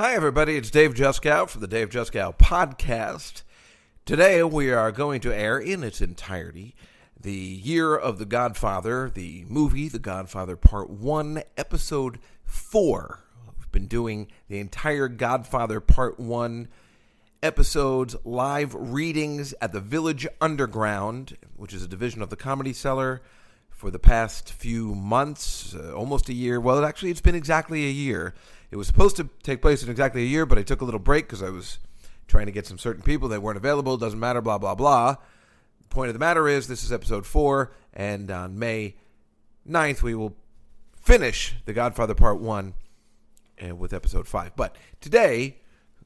Hi, everybody. It's Dave Juskow from the Dave Juskow podcast. Today, we are going to air in its entirety the year of The Godfather, the movie The Godfather Part 1, Episode 4. We've been doing the entire Godfather Part 1 episodes, live readings at the Village Underground, which is a division of the Comedy Cellar, for the past few months, uh, almost a year. Well, actually, it's been exactly a year. It was supposed to take place in exactly a year, but I took a little break because I was trying to get some certain people that weren't available. Doesn't matter, blah, blah, blah. The point of the matter is, this is episode four, and on May 9th, we will finish The Godfather Part 1 uh, with episode five. But today,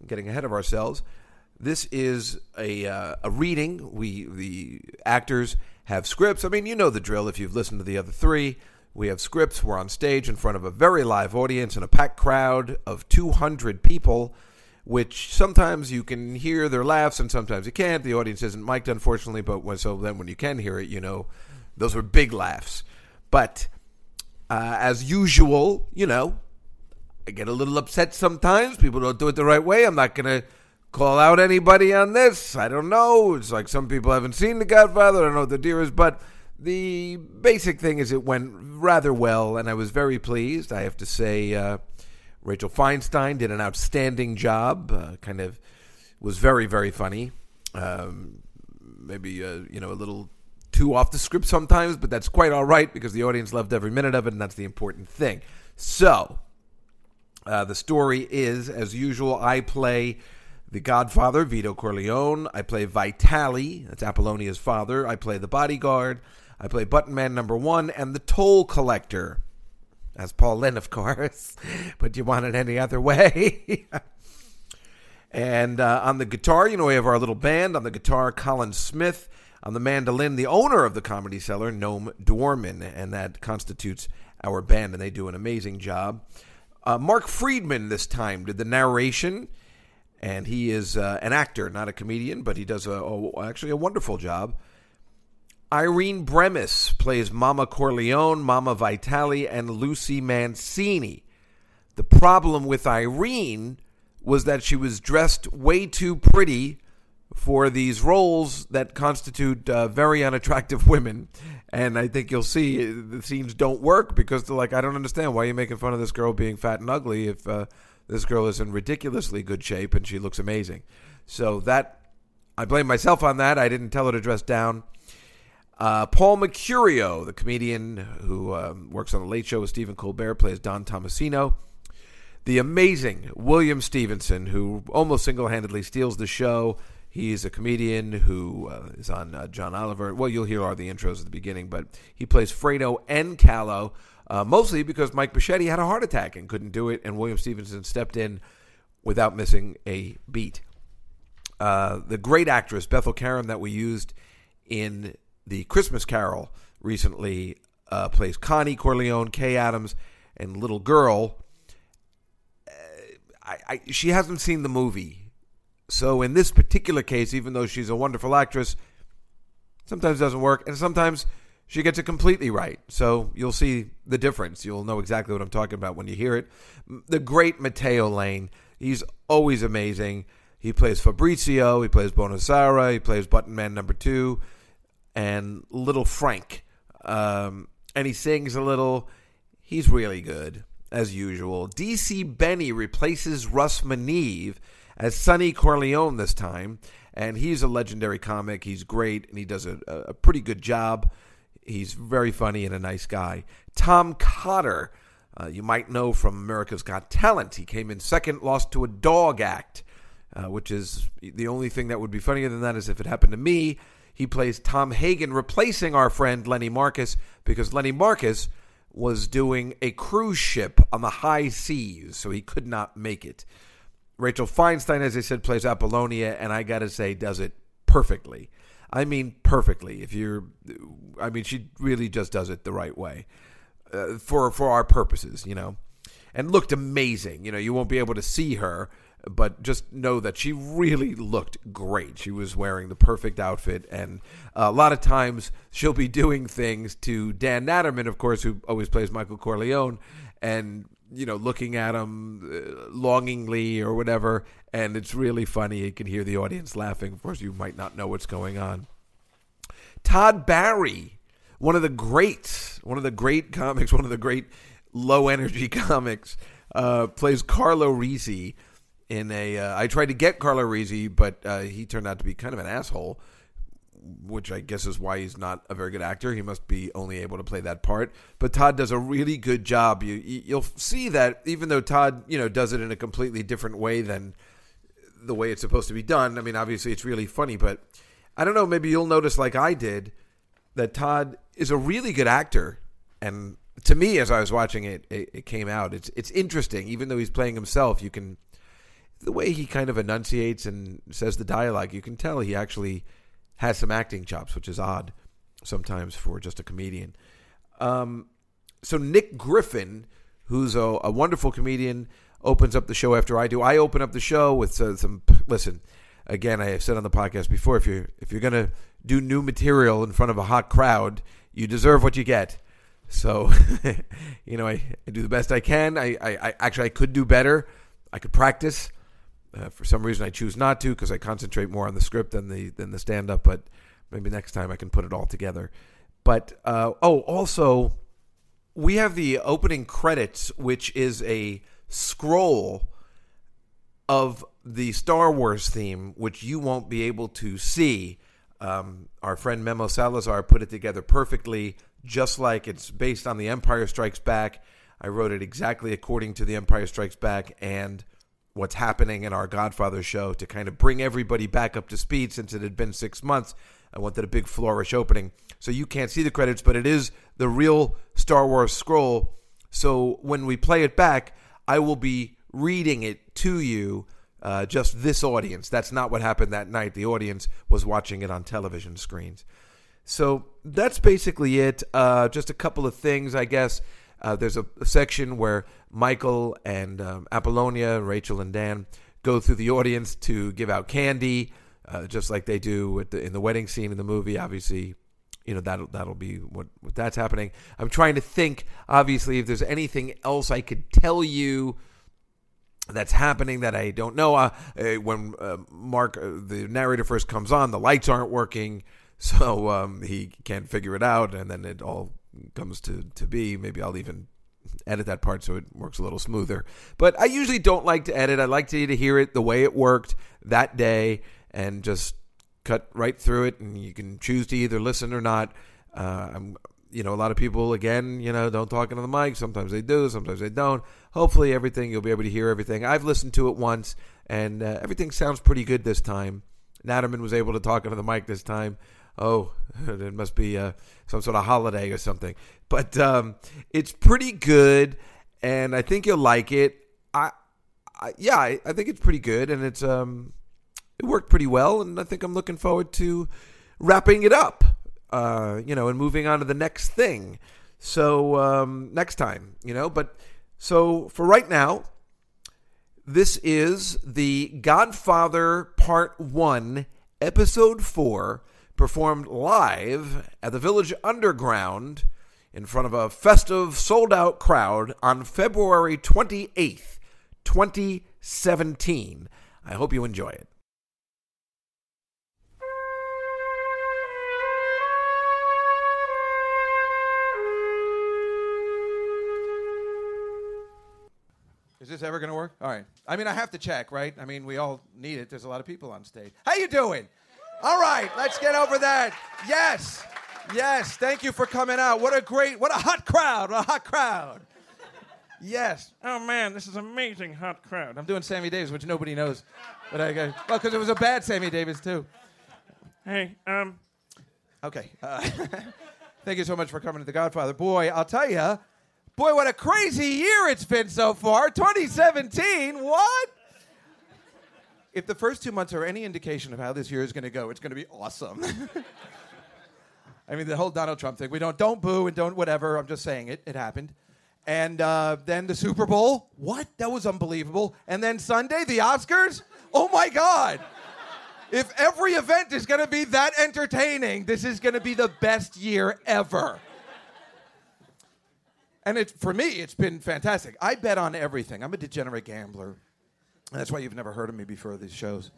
getting ahead of ourselves, this is a, uh, a reading. We The actors have scripts. I mean, you know the drill if you've listened to the other three. We have scripts. We're on stage in front of a very live audience and a packed crowd of 200 people, which sometimes you can hear their laughs and sometimes you can't. The audience isn't mic'd, unfortunately, but when, so then when you can hear it, you know those were big laughs. But uh, as usual, you know, I get a little upset sometimes. People don't do it the right way. I'm not going to call out anybody on this. I don't know. It's like some people haven't seen The Godfather. I don't know what the deal is, but the basic thing is it went rather well, and I was very pleased. I have to say, uh, Rachel Feinstein did an outstanding job. Uh, kind of was very, very funny. Um, maybe uh, you know a little too off the script sometimes, but that's quite all right because the audience loved every minute of it, and that's the important thing. So, uh, the story is, as usual, I play the Godfather, Vito Corleone. I play Vitelli, that's Apollonia's father. I play the bodyguard. I play Button Man number one and the toll collector. As Paul Lynde, of course. but you want it any other way? and uh, on the guitar, you know, we have our little band. On the guitar, Colin Smith. On the mandolin, the owner of the Comedy Cellar, Noam Dorman. And that constitutes our band, and they do an amazing job. Uh, Mark Friedman this time did the narration and he is uh, an actor, not a comedian, but he does a, a, actually a wonderful job. Irene Bremis plays Mama Corleone, Mama Vitelli, and Lucy Mancini. The problem with Irene was that she was dressed way too pretty for these roles that constitute uh, very unattractive women. And I think you'll see the scenes don't work because they're like, I don't understand why you're you making fun of this girl being fat and ugly if uh, this girl is in ridiculously good shape and she looks amazing. So that I blame myself on that. I didn't tell her to dress down. Uh, Paul Mecurio, the comedian who um, works on the Late Show with Stephen Colbert, plays Don Tommasino. The amazing William Stevenson, who almost single-handedly steals the show. He's a comedian who uh, is on uh, John Oliver. Well, you'll hear all the intros at the beginning, but he plays Fredo and Calo, uh, mostly because Mike Bichetti had a heart attack and couldn't do it, and William Stevenson stepped in without missing a beat. Uh, the great actress Bethel Karam that we used in the Christmas Carol recently uh, plays Connie Corleone, Kay Adams, and little girl. Uh, I, I, she hasn't seen the movie, so in this particular case, even though she's a wonderful actress, sometimes doesn't work, and sometimes she gets it completely right. So you'll see the difference. You'll know exactly what I'm talking about when you hear it. The great Matteo Lane, he's always amazing. He plays Fabrizio, he plays Bonasera, he plays Button Man number two, and Little Frank. Um, and he sings a little. He's really good, as usual. DC Benny replaces Russ Meneve as Sonny Corleone this time, and he's a legendary comic. He's great, and he does a, a pretty good job. He's very funny and a nice guy. Tom Cotter, uh, you might know from America's Got Talent. He came in second, lost to a dog act, uh, which is the only thing that would be funnier than that is if it happened to me. He plays Tom Hagen, replacing our friend Lenny Marcus because Lenny Marcus was doing a cruise ship on the high seas, so he could not make it. Rachel Feinstein, as I said, plays Apollonia, and I got to say, does it perfectly. I mean, perfectly. If you're, I mean, she really just does it the right way uh, for for our purposes, you know, and looked amazing. You know, you won't be able to see her, but just know that she really looked great. She was wearing the perfect outfit, and a lot of times she'll be doing things to Dan Natterman, of course, who always plays Michael Corleone, and you know, looking at him uh, longingly or whatever, and it's really funny. You can hear the audience laughing. Of course, you might not know what's going on. Todd Barry, one of the great, one of the great comics, one of the great low energy comics, uh, plays Carlo Rizzi in a. Uh, I tried to get Carlo Rizzi, but uh, he turned out to be kind of an asshole which I guess is why he's not a very good actor. He must be only able to play that part. But Todd does a really good job. You you'll see that even though Todd you know does it in a completely different way than the way it's supposed to be done. I mean, obviously it's really funny, but I don't know. Maybe you'll notice, like I did, that Todd is a really good actor. And to me, as I was watching it, it, it came out. It's it's interesting, even though he's playing himself. You can the way he kind of enunciates and says the dialogue. You can tell he actually has some acting chops, which is odd sometimes for just a comedian. Um, so Nick Griffin, who's a, a, wonderful comedian, opens up the show after I do. I open up the show with uh, some. Listen, again, I have said on the podcast before, if you're if you're gonna do new material in front of a hot crowd, you deserve what you get. So, you know, I, I do the best I can. I, I, I actually I could do better. I could practice. Uh, for some reason, I choose not to because I concentrate more on the script than the than the stand up. But maybe next time I can put it all together. But uh, oh, also, we have the opening credits, which is a scroll of the Star Wars theme, which you won't be able to see. Um, our friend Memo Salazar put it together perfectly, just like it's based on The Empire Strikes Back. I wrote it exactly according to The Empire Strikes Back, and what's happening in our Godfather show to kind of bring everybody back up to speed since it had been six months. I wanted a big flourish opening. So you can't see the credits, but it is the real Star Wars scroll. So when we play it back, I will be reading it to you, uh, just this audience. That's not what happened that night. The audience was watching it on television screens. So that's basically it. Uh, just a couple of things, I guess. Uh, there's a, a, section where Michael and um, Apollonia, Rachel and Dan go through the audience to give out candy, uh, just like they do the, in the wedding scene in the movie. Obviously, you know that'll that'll be what, what that's happening. I'm trying to think, obviously, if there's anything else I could tell you that's happening that I don't know. Uh, uh when uh, Mark, uh, the narrator, first comes on, the lights aren't working, so um, he can't figure it out, and then it all comes to to be. Maybe I'll even edit that part so it works a little smoother. But I usually don't like to edit. I like to, to hear it the way it worked that day and just cut right through it. And you can choose to either listen or not. Uh, I'm, you know, a lot of people again, you know, don't talk into the mic. Sometimes they do, sometimes they don't. Hopefully, everything you'll be able to hear everything. I've listened to it once, and uh, everything sounds pretty good this time. Natterman was able to talk into the mic this time oh, it must be uh, some sort of holiday or something. But um, it's pretty good, and I think you'll like it. I, I yeah, I, I, think it's pretty good, and it's um, it worked pretty well, and I think I'm looking forward to wrapping it up. Uh, you know, and moving on to the next thing. So um, next time, you know. But so for right now, this is the Godfather Part One, Episode Four performed live at the Village Underground in front of a festive, sold out crowd on February 28th, 2017. I hope you enjoy it. Is this ever going to work? All right. I mean, I have to check, right? I mean, we all need it. There's a lot of people on stage. How you doing? All right, let's get over that. Yes, yes. Thank you for coming out. What a great, what a hot crowd, a hot crowd. Yes. Oh man, this is amazing hot crowd. I'm doing Sammy Davis, which nobody knows, but I go well because it was a bad Sammy Davis too. Hey, um, okay. Uh, thank you so much for coming to The Godfather. Boy, I'll tell you, boy, what a crazy year it's been so far. 2017. What? If the first two months are any indication of how this year is going to go, it's going to be awesome. I mean, the whole Donald Trump thing. We don't don't boo and don't whatever. I'm just saying it. It happened. And uh, then the Super Bowl. What? That was unbelievable. And then Sunday, the Oscars. Oh my God. if every event is going to be that entertaining, this is going to be the best year ever. And it, for me, it's been fantastic. I bet on everything. I'm a degenerate gambler. That's why you've never heard of me before these shows.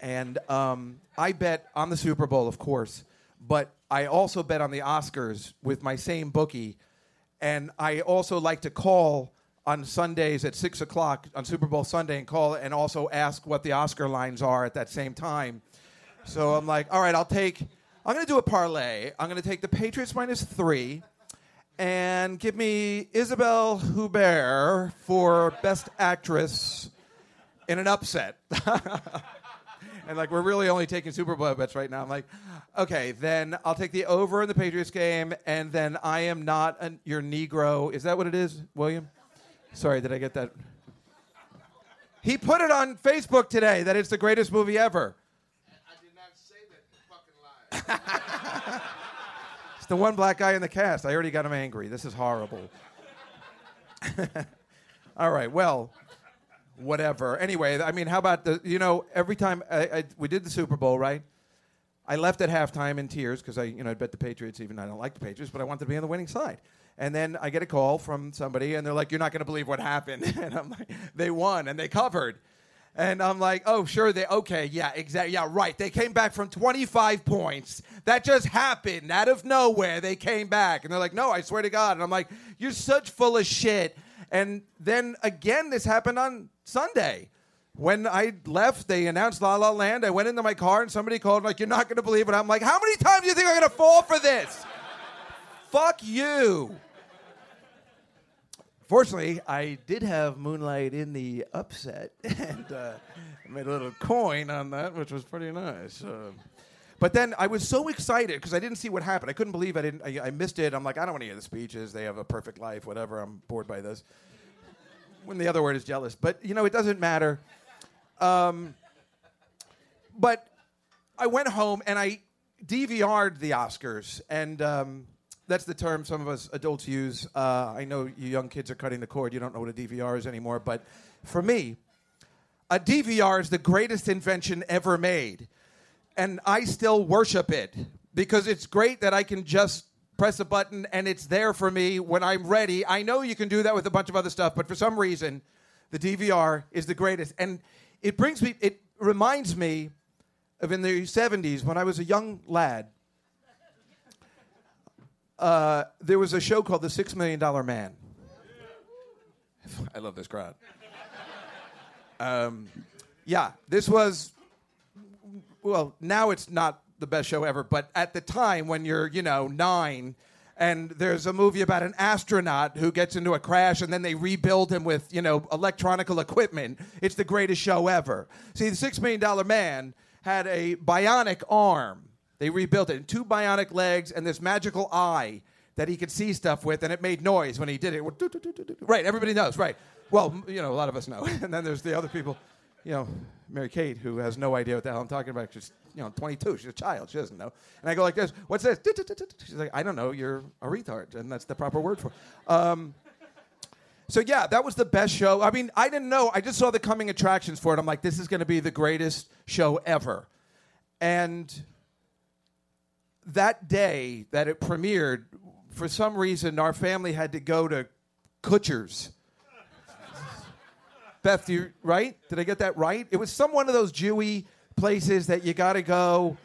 And um, I bet on the Super Bowl, of course, but I also bet on the Oscars with my same bookie. And I also like to call on Sundays at 6 o'clock on Super Bowl Sunday and call and also ask what the Oscar lines are at that same time. So I'm like, all right, I'll take, I'm going to do a parlay. I'm going to take the Patriots minus three and give me Isabelle Huppert for Best Actress in an upset. and like we're really only taking Super Bowl bets right now. I'm like, okay, then I'll take the over in the Patriots game, and then I am not an, your Negro. Is that what it is, William? Sorry, did I get that? He put it on Facebook today that it's the greatest movie ever. I did not say that. You fucking. It's the one black guy in the cast. I already got him angry. This is horrible. All right, well, whatever. Anyway, I mean, how about the, you know, every time I, I, we did the Super Bowl, right? I left at halftime in tears because I, you know, I bet the Patriots, even I don't like the Patriots, but I wanted to be on the winning side. And then I get a call from somebody, and they're like, "You're not going to believe what happened." and I'm like, "They won, and they covered." And I'm like, "Oh, sure, they okay, yeah, exactly, yeah, right. They came back from 25 points. That just happened out of nowhere. They came back." And they're like, "No, I swear to God." And I'm like, "You're such full of shit." And then again, this happened on Sunday. When I left, they announced La La Land. I went into my car and somebody called, like, you're not going to believe it. I'm like, how many times do you think I'm going to fall for this? Fuck you. Fortunately, I did have Moonlight in the upset and uh, made a little coin on that, which was pretty nice. Uh, but then I was so excited because I didn't see what happened. I couldn't believe I didn't. I, I missed it. I'm like, I don't want to hear the speeches. They have a perfect life, whatever. I'm bored by this. When the other word is jealous, but you know, it doesn't matter. Um, but I went home and I DVR'd the Oscars, and um, that's the term some of us adults use. Uh, I know you young kids are cutting the cord. You don't know what a DVR is anymore, but for me, a DVR is the greatest invention ever made, and I still worship it because it's great that I can just press a button and it's there for me when I'm ready. I know you can do that with a bunch of other stuff, but for some reason, the DVR is the greatest. And it brings me, it reminds me of in the 70s when I was a young lad. Uh, there was a show called The Six Million Dollar Man. I love this crowd. Um, yeah, this was, well, now it's not the best show ever, but at the time when you're, you know, nine, and there's a movie about an astronaut who gets into a crash and then they rebuild him with, you know, electronical equipment. It's the greatest show ever. See, the Six Million Dollar Man had a bionic arm. They rebuilt it, and two bionic legs, and this magical eye that he could see stuff with, and it made noise when he did it. Right, everybody knows, right. Well, you know, a lot of us know. and then there's the other people, you know, Mary Kate, who has no idea what the hell I'm talking about. She's, you know, 22. She's a child. She doesn't know. And I go like this, what's this? She's like, I don't know. You're a retard. And that's the proper word for it. Um, so yeah, that was the best show. I mean, I didn't know. I just saw the coming attractions for it. I'm like, this is going to be the greatest show ever. And that day that it premiered, for some reason, our family had to go to Kutsher's. Beth, you right? Did I get that right? It was some one of those Jewy places that you got to go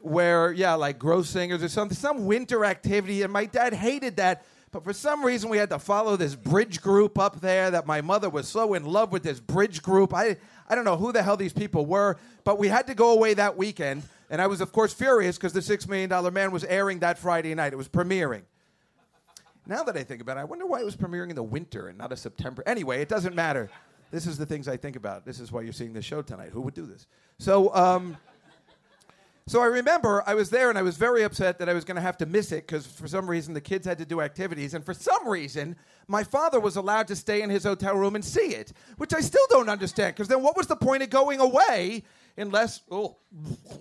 where yeah, like Grossinger's or something, some winter activity. And my dad hated that, but for some reason we had to follow this bridge group up there. That my mother was so in love with this bridge group. I I don't know who the hell these people were, but we had to go away that weekend. And I was of course furious because the Six Million Dollar Man was airing that Friday night. It was premiering. Now that I think about it, I wonder why it was premiering in the winter and not a September. Anyway, it doesn't matter. This is the things I think about. This is why you're seeing this show tonight. Who would do this? So, um, so I remember I was there and I was very upset that I was going to have to miss it because for some reason the kids had to do activities. And for some reason, my father was allowed to stay in his hotel room and see it, which I still don't understand because then what was the point of going away unless, oh,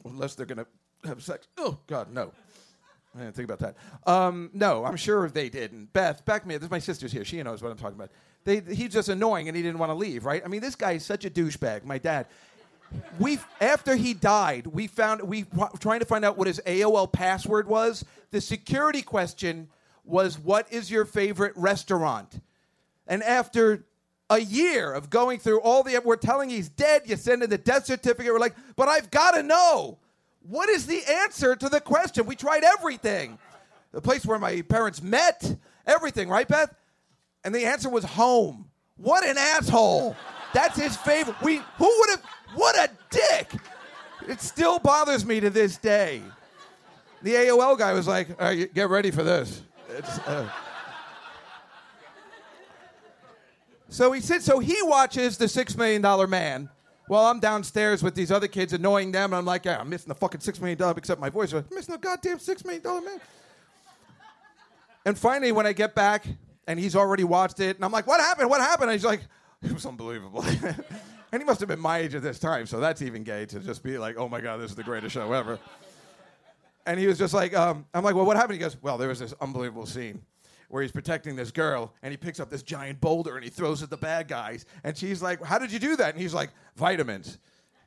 unless they're going to have sex? Oh, God, no. I didn't think about that. Um, no, I'm sure they didn't. Beth, back me. This is my sister's here. She knows what I'm talking about. They, he's just annoying, and he didn't want to leave, right? I mean, this guy is such a douchebag. My dad. We after he died, we found we trying to find out what his AOL password was. The security question was what is your favorite restaurant? And after a year of going through all the, we're telling he's dead. You send in the death certificate. We're like, but I've got to know what is the answer to the question. We tried everything, the place where my parents met, everything, right, Beth? And the answer was home. What an asshole! That's his favorite. We who would have? What a dick! It still bothers me to this day. The AOL guy was like, All right, "Get ready for this." Uh, So he sits. So he watches the Six Million Dollar Man while I'm downstairs with these other kids annoying them. And I'm like, yeah, I'm missing the fucking Six Million Dollar, except my voice. I'm missing the goddamn Six Million Dollar Man. And finally, when I get back, and he's already watched it, and I'm like, what happened? What happened? And he's like, it was unbelievable. and he must have been my age at this time, so that's even gay to just be like, oh my god, this is the greatest show ever. And he was just like, um, I'm like, well, what happened? He goes, well, there was this unbelievable scene where he's protecting this girl and he picks up this giant boulder and he throws it at the bad guys. And she's like, How did you do that? And he's like, Vitamins.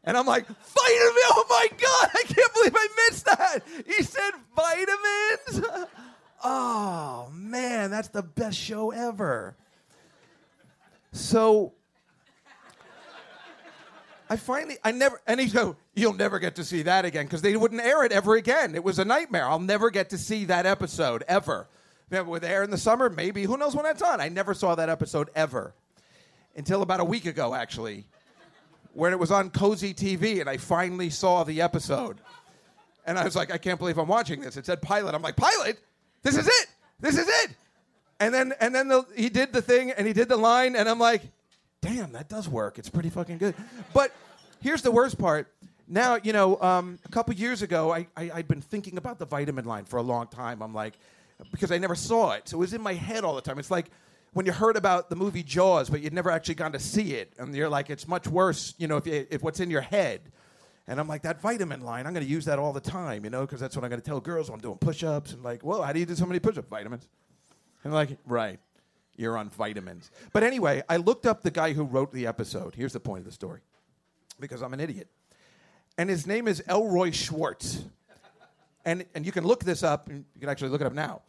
And I'm like, Vitamin? Oh my God, I can't believe I missed that. He said vitamins? oh man, that's the best show ever. So I finally, I never, and he's go, you'll never get to see that again because they wouldn't air it ever again. It was a nightmare. I'll never get to see that episode ever. Maybe with air in the summer, maybe. Who knows when that's on? I never saw that episode ever until about a week ago, actually, when it was on Cozi TV, and I finally saw the episode. And I was like, I can't believe I'm watching this. It said pilot. I'm like, pilot? This is it. This is it. And then, and then the, he did the thing, and he did the line, and I'm like, damn, that does work. It's pretty fucking good. But here's the worst part. Now, you know, um, a couple years ago, I, I, I'd been thinking about the vitamin line for a long time. I'm like, because I never saw it. So it was in my head all the time. It's like when you heard about the movie Jaws, but you'd never actually gone to see it. And you're like, it's much worse, you know, if, if what's in your head. And I'm like, that vitamin line, I'm going to use that all the time, you know, because that's what I'm going to tell girls when I'm doing push ups. And like, whoa, how do you do so many push ups? Vitamins. And like, right, you're on vitamins. But anyway, I looked up the guy who wrote the episode. Here's the point of the story because I'm an idiot. And his name is Elroy Schwartz. And, and you can look this up, you can actually look it up now.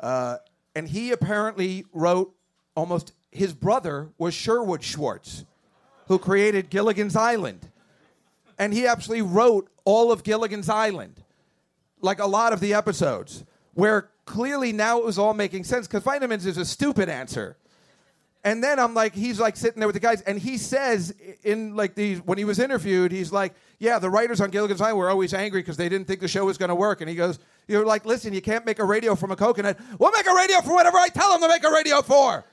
Uh, and he apparently wrote almost, his brother was Sherwood Schwartz, who created Gilligan's Island. And he actually wrote all of Gilligan's Island, like a lot of the episodes, where clearly now it was all making sense because vitamins is a stupid answer. And then I'm like, he's like sitting there with the guys, and he says in like these when he was interviewed, he's like, yeah, the writers on Gilligan's Island were always angry because they didn't think the show was going to work. And he goes, you're like, listen, you can't make a radio from a coconut. We'll make a radio for whatever I tell them to make a radio for.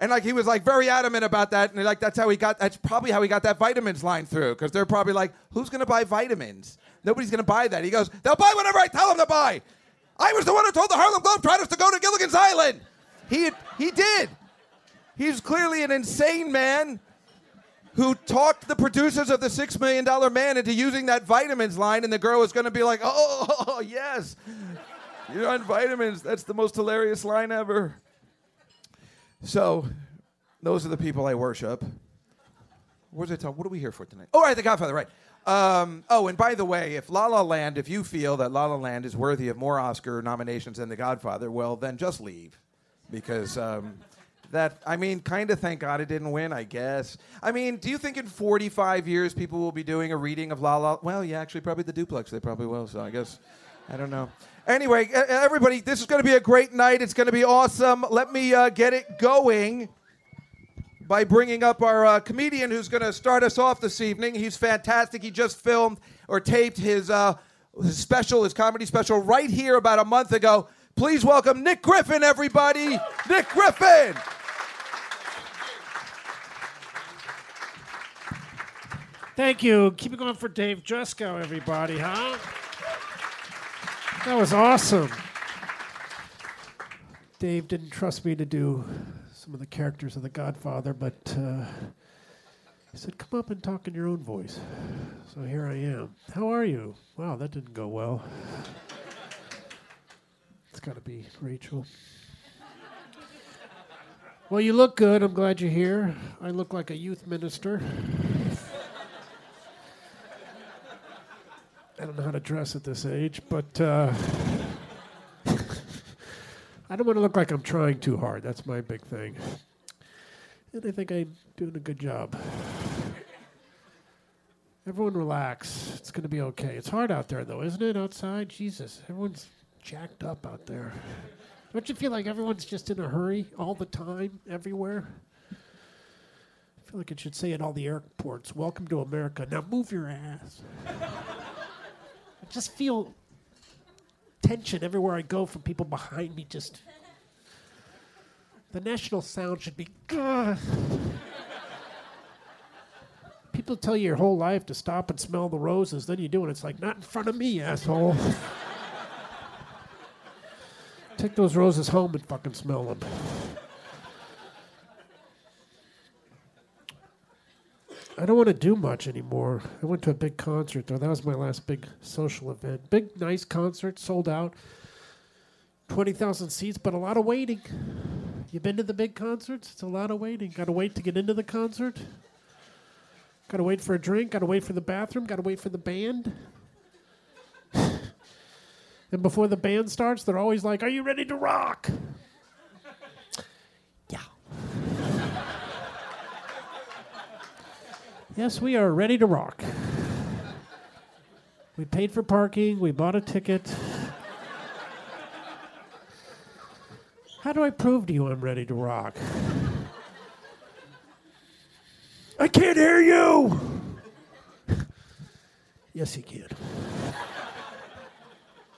And like he was like very adamant about that, and like that's how he got. That's probably how he got that vitamins line through, because they're probably like, who's going to buy vitamins? Nobody's going to buy that. He goes, they'll buy whatever I tell them to buy. I was the one who told the Harlem Globetrotters to go to Gilligan's Island. He he did. He's clearly an insane man who talked the producers of the Six Million Dollar Man into using that vitamins line, and the girl was going to be like, "Oh, yes, you're on vitamins. That's the most hilarious line ever." So, those are the people I worship. Was I? What are we here for tonight? Oh, right, The Godfather, right? Um, oh, and by the way, if La La Land, if you feel that La La Land is worthy of more Oscar nominations than The Godfather, well, then just leave, because. Um, that I mean, kind of thank God it didn't win, I guess. I mean, do you think in 45 years people will be doing a reading of La La? Well, yeah, actually, probably the duplex. They probably will. So I guess I don't know. Anyway, everybody, this is going to be a great night. It's going to be awesome. Let me uh, get it going by bringing up our uh, comedian who's going to start us off this evening. He's fantastic. He just filmed or taped his, uh, his special, his comedy special, right here about a month ago. Please welcome Nick Griffin, everybody. Nick Griffin. Thank you. Keep it going for Dave Juskow, everybody, huh? That was awesome. Dave didn't trust me to do some of the characters of The Godfather, but uh, he said, Come up and talk in your own voice. So here I am. How are you? Wow, that didn't go well. It's got to be Rachel. Well, you look good. I'm glad you're here. I look like a youth minister. I don't know how to dress at this age, but uh, I don't want to look like I'm trying too hard. That's my big thing. And I think I'm doing a good job. Everyone relax. It's going to be okay. It's hard out there, though, isn't it? Outside? Jesus. Everyone's jacked up out there. Don't you feel like everyone's just in a hurry all the time, everywhere? I feel like it should say at all the airports, Welcome to America. Now move your ass. I just feel tension everywhere I go from people behind me. Just. The national sound should be. People tell you your whole life to stop and smell the roses, then you do it. It's like, not in front of me, asshole. Take those roses home and fucking smell them. I don't want to do much anymore. I went to a big concert, though. That was my last big social event. Big, nice concert, sold out. 20,000 seats, but a lot of waiting. You been to the big concerts? It's a lot of waiting. Got to wait to get into the concert. Got to wait for a drink. Got to wait for the bathroom. Got to wait for the band. and before the band starts, they're always like, Are you ready to rock? Yes, we are ready to rock. We paid for parking. We bought a ticket. How do I prove to you I'm ready to rock? I can't hear you! yes, you can.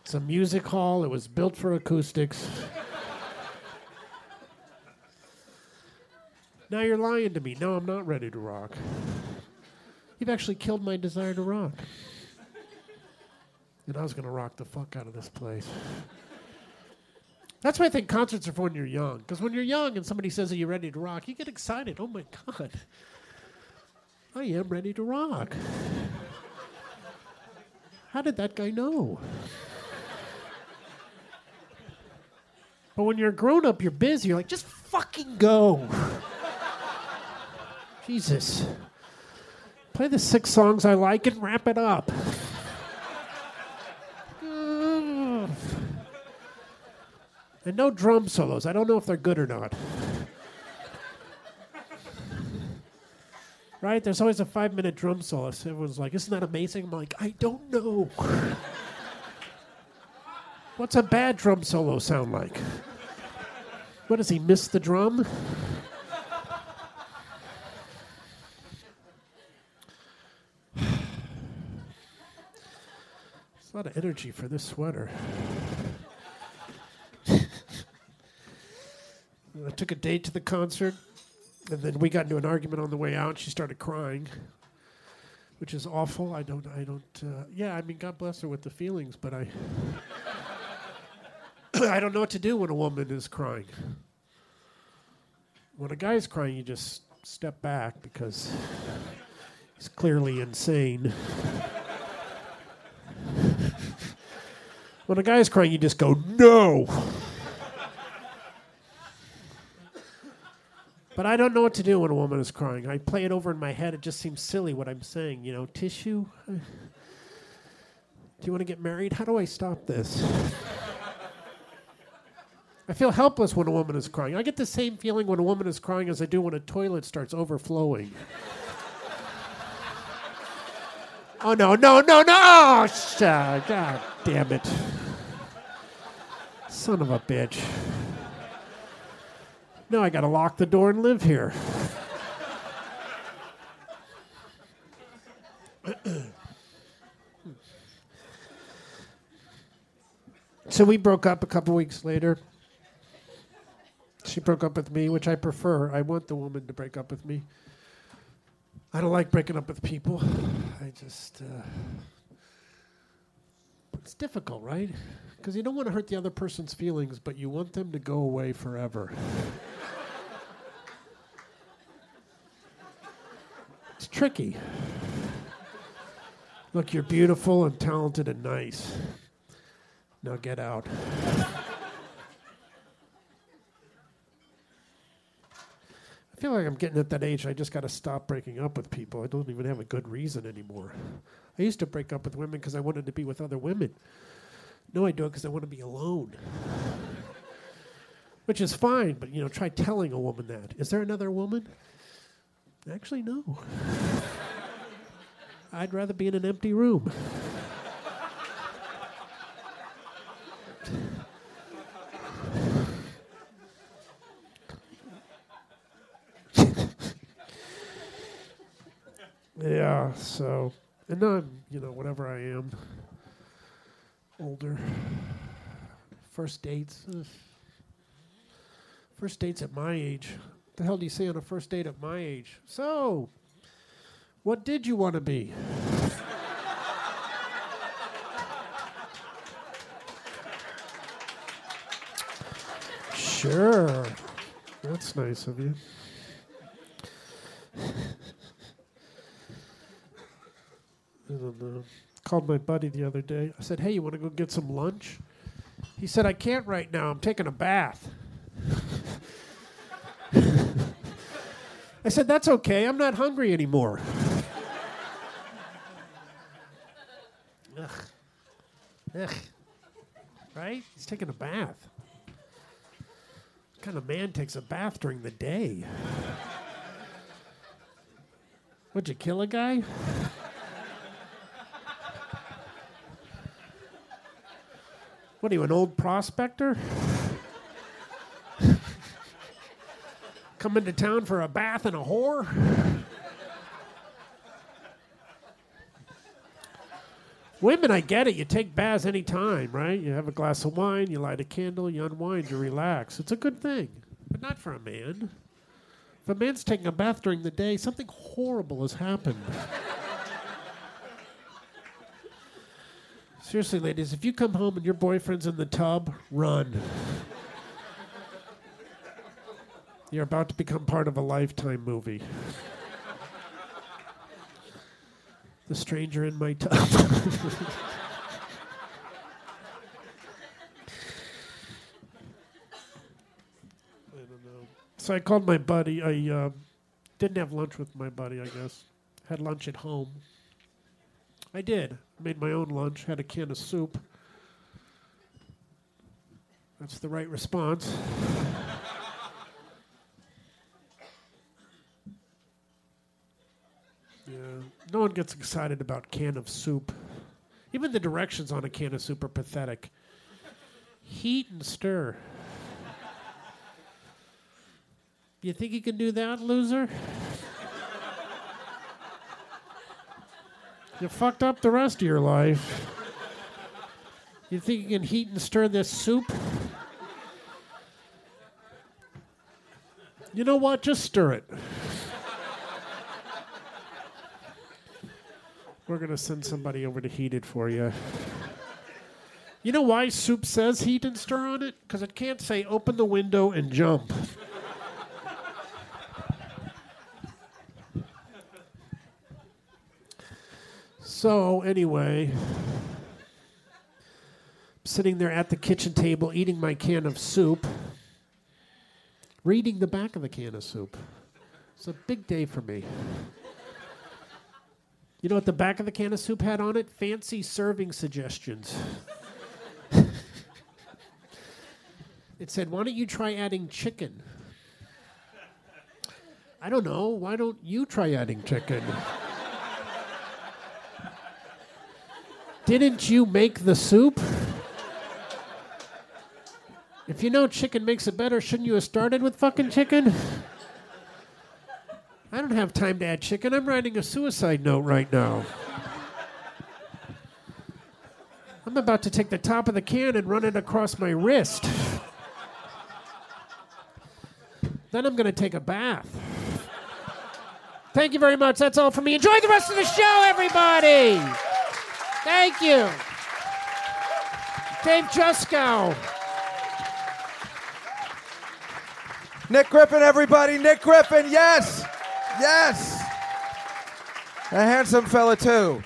It's a music hall, it was built for acoustics. now you're lying to me. No, I'm not ready to rock. You've actually killed my desire to rock. And I was going to rock the fuck out of this place. That's why I think concerts are for when you're young. Because when you're young and somebody says, Are you ready to rock? You get excited. Oh my God. I am ready to rock. How did that guy know? But when you're a grown up, you're busy. You're like, just fucking go. Jesus. Play the six songs I like and wrap it up. And no drum solos. I don't know if they're good or not. Right? There's always a five minute drum solo. So everyone's like, Isn't that amazing? I'm like, I don't know. What's a bad drum solo sound like? What does he miss the drum? A lot of energy for this sweater. I took a date to the concert, and then we got into an argument on the way out. She started crying, which is awful. I don't, I don't. Uh, yeah, I mean, God bless her with the feelings, but I, I don't know what to do when a woman is crying. When a guy's crying, you just step back because he's clearly insane. When a guy's crying, you just go, no. But I don't know what to do when a woman is crying. I play it over in my head. It just seems silly what I'm saying. You know, tissue? Do you want to get married? How do I stop this? I feel helpless when a woman is crying. I get the same feeling when a woman is crying as I do when a toilet starts overflowing. oh, no, no, no, no! Oh, God damn it. Son of a bitch. No, I gotta lock the door and live here. so we broke up a couple weeks later. She broke up with me, which I prefer. I want the woman to break up with me. I don't like breaking up with people. I just. Uh, it's difficult, right? Because you don't want to hurt the other person's feelings, but you want them to go away forever. it's tricky. Look, you're beautiful and talented and nice. Now get out. I feel like I'm getting at that age. I just got to stop breaking up with people. I don't even have a good reason anymore. I used to break up with women because I wanted to be with other women. No, I do it because I want to be alone. which is fine. But you know, try telling a woman that. Is there another woman? Actually, no. I'd rather be in an empty room. yeah, so and now I'm, you know, whatever I am, older. First dates. First dates at my age. What the hell do you say on a first date at my age? So, what did you want to be? sure. That's nice of you. I don't. Called my buddy the other day. I said, "Hey, you want to go get some lunch?" He said, "I can't right now. I'm taking a bath." I said, "That's okay. I'm not hungry anymore." Ugh. Ugh. Right? He's taking a bath. What kind of man takes a bath during the day? Would you kill a guy? What are you, an old prospector? Come into town for a bath and a whore? Women, I get it. You take baths anytime, right? You have a glass of wine, you light a candle, you unwind, you relax. It's a good thing, but not for a man. If a man's taking a bath during the day, something horrible has happened. Seriously, ladies, if you come home and your boyfriend's in the tub, run. You're about to become part of a lifetime movie. The stranger in my tub. I don't know. So I called my buddy. I uh, didn't have lunch with my buddy, I guess. Had lunch at home. I did. Made my own lunch, had a can of soup. That's the right response. yeah. No one gets excited about can of soup. Even the directions on a can of soup are pathetic. Heat and stir. You think you can do that, loser? You fucked up the rest of your life. You think you can heat and stir this soup? You know what? Just stir it. We're going to send somebody over to heat it for you. You know why soup says heat and stir on it? Because it can't say open the window and jump. So, anyway, sitting there at the kitchen table eating my can of soup, reading the back of the can of soup. It's a big day for me. You know what the back of the can of soup had on it? Fancy serving suggestions. it said, Why don't you try adding chicken? I don't know. Why don't you try adding chicken? Didn't you make the soup? If you know chicken makes it better, shouldn't you have started with fucking chicken? I don't have time to add chicken. I'm writing a suicide note right now. I'm about to take the top of the can and run it across my wrist. Then I'm going to take a bath. Thank you very much. That's all for me. Enjoy the rest of the show, everybody. Thank you. Dave Juskow. Nick Griffin, everybody. Nick Griffin, yes. Yes. A handsome fella, too.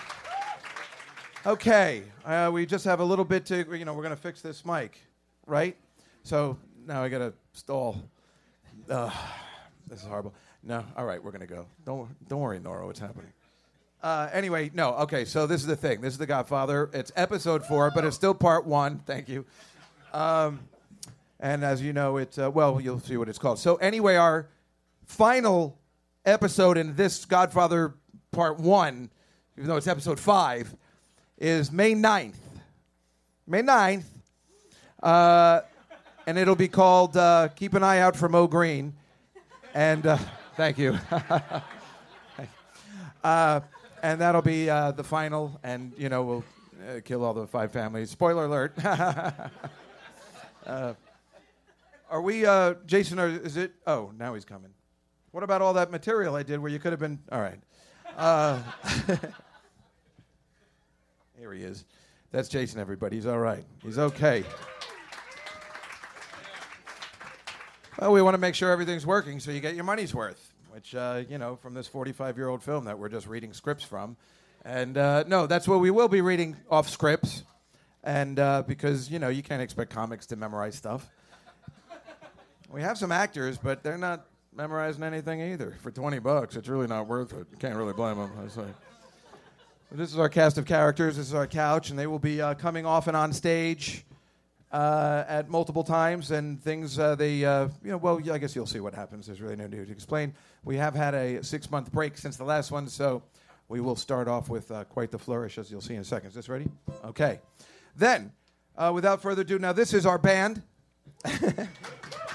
Okay. Uh, we just have a little bit to, you know, we're going to fix this mic, right? So now I got to stall. Uh, this is horrible. No, all right, we're going to go. Don't, don't worry, Nora, what's happening? Uh, anyway, no, okay, so this is the thing. This is The Godfather. It's episode four, but it's still part one. Thank you. Um, And as you know, it's, uh, well, you'll see what it's called. So, anyway, our final episode in this Godfather Part 1, even though it's episode 5, is May 9th. May 9th. Uh, and it'll be called uh, Keep an Eye Out for Moe Greene. And uh, thank you. and that'll be uh, the final, and, you know, we'll uh, kill all the five families. Spoiler alert. Uh, are we, uh, Jason, are, is it? Oh, now he's coming. What about all that material I did where you could have been? All right. Uh, here he is. That's Jason, everybody. He's all right. He's okay. Well, we want to make sure everything's working so you get your money's worth, which, uh, you know, from this 45 year old film that we're just reading scripts from. And uh, no, that's what we will be reading off scripts. And uh, because, you know, you can't expect comics to memorize stuff. We have some actors, but they're not memorizing anything either. For 20 bucks, it's really not worth it. You can't really blame them. I say. This is our cast of characters. This is our couch, and they will be uh, coming off and on stage uh, at multiple times. And things uh, they, uh, you know, well, I guess you'll see what happens. There's really no need to explain. We have had a six month break since the last one, so we will start off with uh, quite the flourish, as you'll see in a second. Is this ready? Okay. Then, uh, without further ado, now this is our band.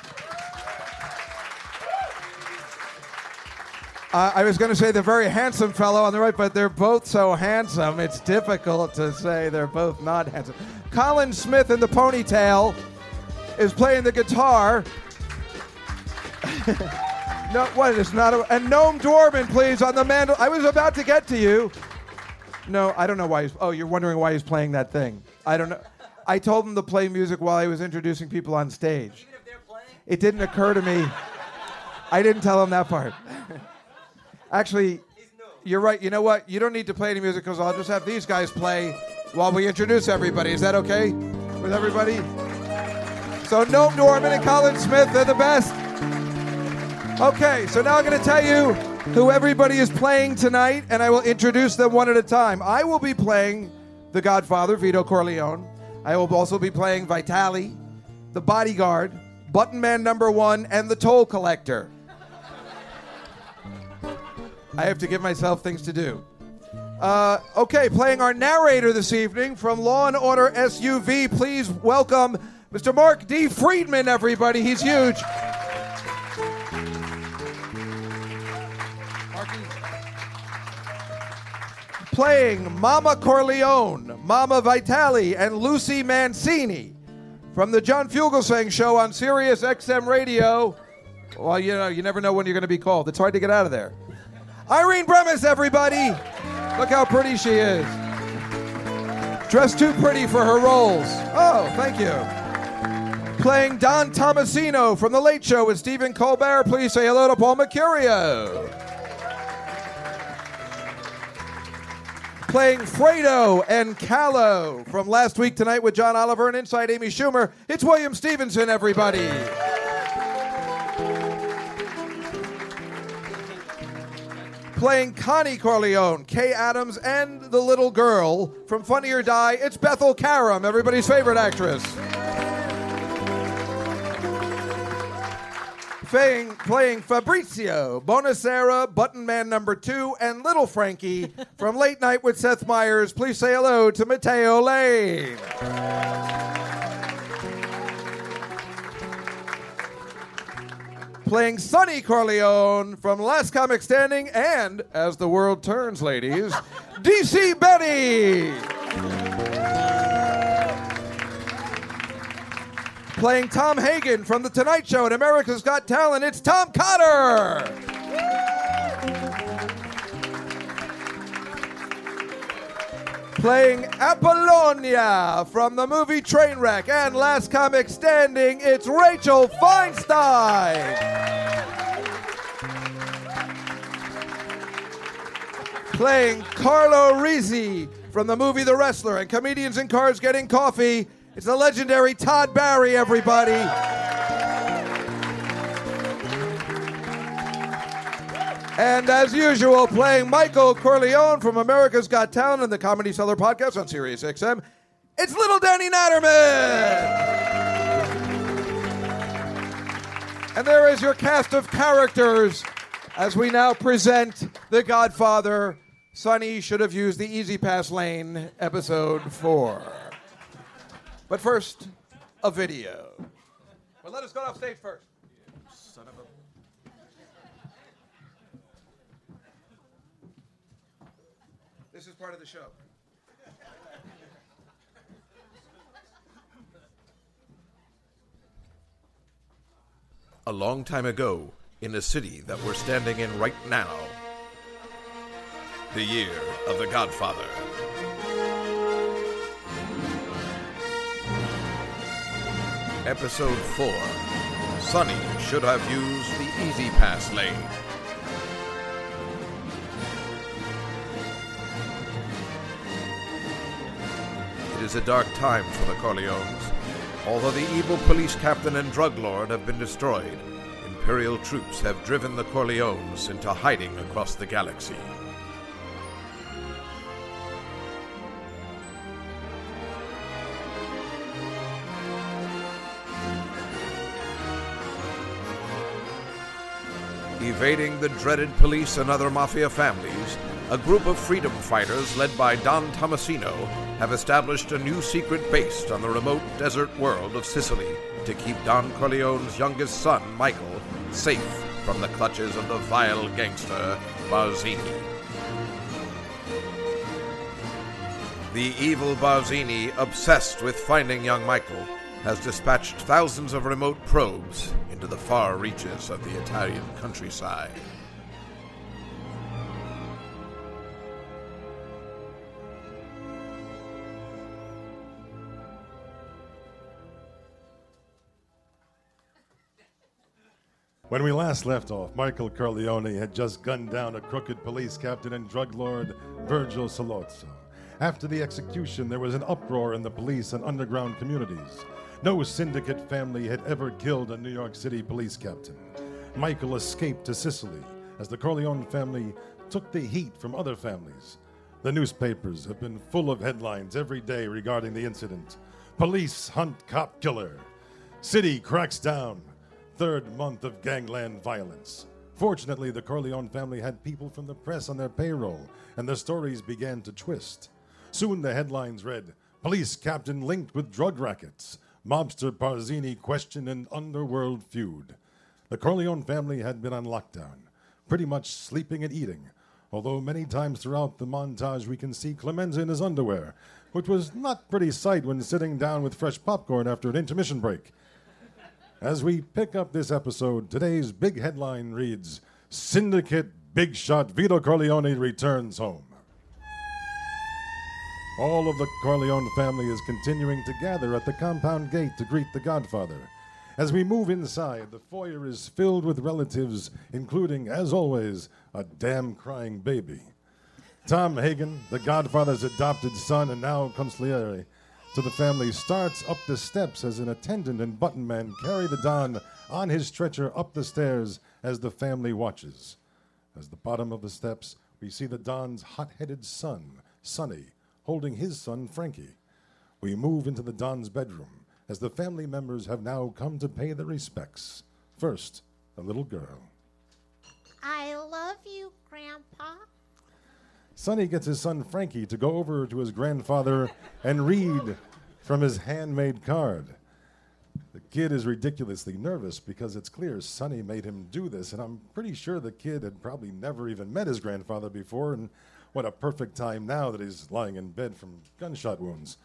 Uh, I was going to say the very handsome fellow on the right, but they're both so handsome, it's difficult to say they're both not handsome. Colin Smith in the ponytail is playing the guitar. no, what? It's not. A, and Noam Dworman, please, on the mandol. I was about to get to you. No, I don't know why he's. Oh, you're wondering why he's playing that thing. I don't know. I told him to play music while he was introducing people on stage. It didn't occur to me. I didn't tell him that part. Actually, you're right. You know what? You don't need to play any music because I'll just have these guys play while we introduce everybody. Is that okay with everybody? So Noam Norman and Colin Smith, they're the best. Okay, so now I'm going to tell you who everybody is playing tonight, and I will introduce them one at a time. I will be playing The Godfather, Vito Corleone. I will also be playing Vitelli, The Bodyguard, Button Man Number One, and The Toll Collector. I have to give myself things to do. Uh, okay, playing our narrator this evening from Law and Order SVU. Please welcome Mr. Mark D. Friedman, everybody. He's huge. Playing Mama Corleone, Mama Vitelli, and Lucy Mancini from the John Fugelsang Show on Sirius XM Radio. Well, you know, you never know when you're going to be called. It's hard to get out of there. Irene Bremis, everybody. Look how pretty she is. Dressed too pretty for her roles. Oh, thank you. Playing Don Tommasino from The Late Show with Stephen Colbert. Please say hello to Paul Mecurio. Playing Fredo and Calo from Last Week Tonight with John Oliver and Inside Amy Schumer. It's William Stevenson, everybody. Playing Connie Corleone, Kay Adams, and the little girl from Funny or Die. It's Bethel Karam, everybody's favorite actress. Playing, playing Fabrizio, Bonasera, Button Man number two, and Little Frankie from Late Night with Seth Meyers. Please say hello to Matteo Lane. Playing Sonny Corleone from Last Comic Standing and As the World Turns, ladies, DC Benny. Playing Tom Hagen from The Tonight Show and America's Got Talent, it's Tom Cotter. Playing Apollonia from the movie Trainwreck and Last Comic Standing, it's Rachel Feinstein. Playing Carlo Rizzi from the movie The Wrestler and Comedians in Cars Getting Coffee, it's the legendary Todd Barry, everybody. And as usual, playing Michael Corleone from America's Got Talent and the Comedy Cellar podcast on Sirius XM, it's Little Danny Naturman. And there is your cast of characters as we now present The Godfather. Sonny should have used the EZ Pass Lane, episode four. But first, a video. But let us go off stage first. Son of a. This is part of the show. A long time ago, in a city that we're standing in right now, the year of the Godfather. Episode 4 Sonny should have used the EZ Pass lane. Is a dark time for the Corleones. Although the evil police captain and drug lord have been destroyed, Imperial troops have driven the Corleones into hiding across the galaxy. Evading the dreaded police and other mafia families, a group of freedom fighters led by Don Tommasino have established a new secret base on the remote desert world of Sicily to keep Don Corleone's youngest son, Michael, safe from the clutches of the vile gangster Barzini. The evil Barzini, obsessed with finding young Michael, has dispatched thousands of remote probes into the far reaches of the Italian countryside. When we last left off, Michael Corleone had just gunned down a crooked police captain and drug lord, Virgil Sollozzo. After the execution, there was an uproar in the police and underground communities. No syndicate family had ever killed a New York City police captain. Michael escaped to Sicily as the Corleone family took the heat from other families. The newspapers have been full of headlines every day regarding the incident. Police hunt cop killer. City cracks down. Third month of gangland violence. Fortunately, the Corleone family had people from the press on their payroll, and the stories began to twist. Soon the headlines read Police captain linked with drug rackets. Mobster Barzini questioned an underworld feud. The Corleone family had been on lockdown, pretty much sleeping and eating, although many times throughout the montage we can see Clemenza in his underwear, which was not pretty sight when sitting down with fresh popcorn after an intermission break. As we pick up this episode, today's big headline reads Syndicate Big Shot Vito Corleone returns home. All of the Corleone family is continuing to gather at the compound gate to greet the Godfather. As we move inside, the foyer is filled with relatives, including, as always, a damn crying baby. Tom Hagen, the Godfather's adopted son and now consigliere to the family, starts up the steps as an attendant and button man carry the Don on his stretcher up the stairs as the family watches. As the bottom of the steps, we see the Don's hot headed son, Sonny, holding his son, Frankie. We move into the Don's bedroom as the family members have now come to pay their respects. First, a little girl. I love you, Grandpa. Sonny gets his son Frankie to go over to his grandfather and read from his handmade card. The kid is ridiculously nervous because it's clear Sonny made him do this, and I'm pretty sure the kid had probably never even met his grandfather before, and what a perfect time now that he's lying in bed from gunshot wounds.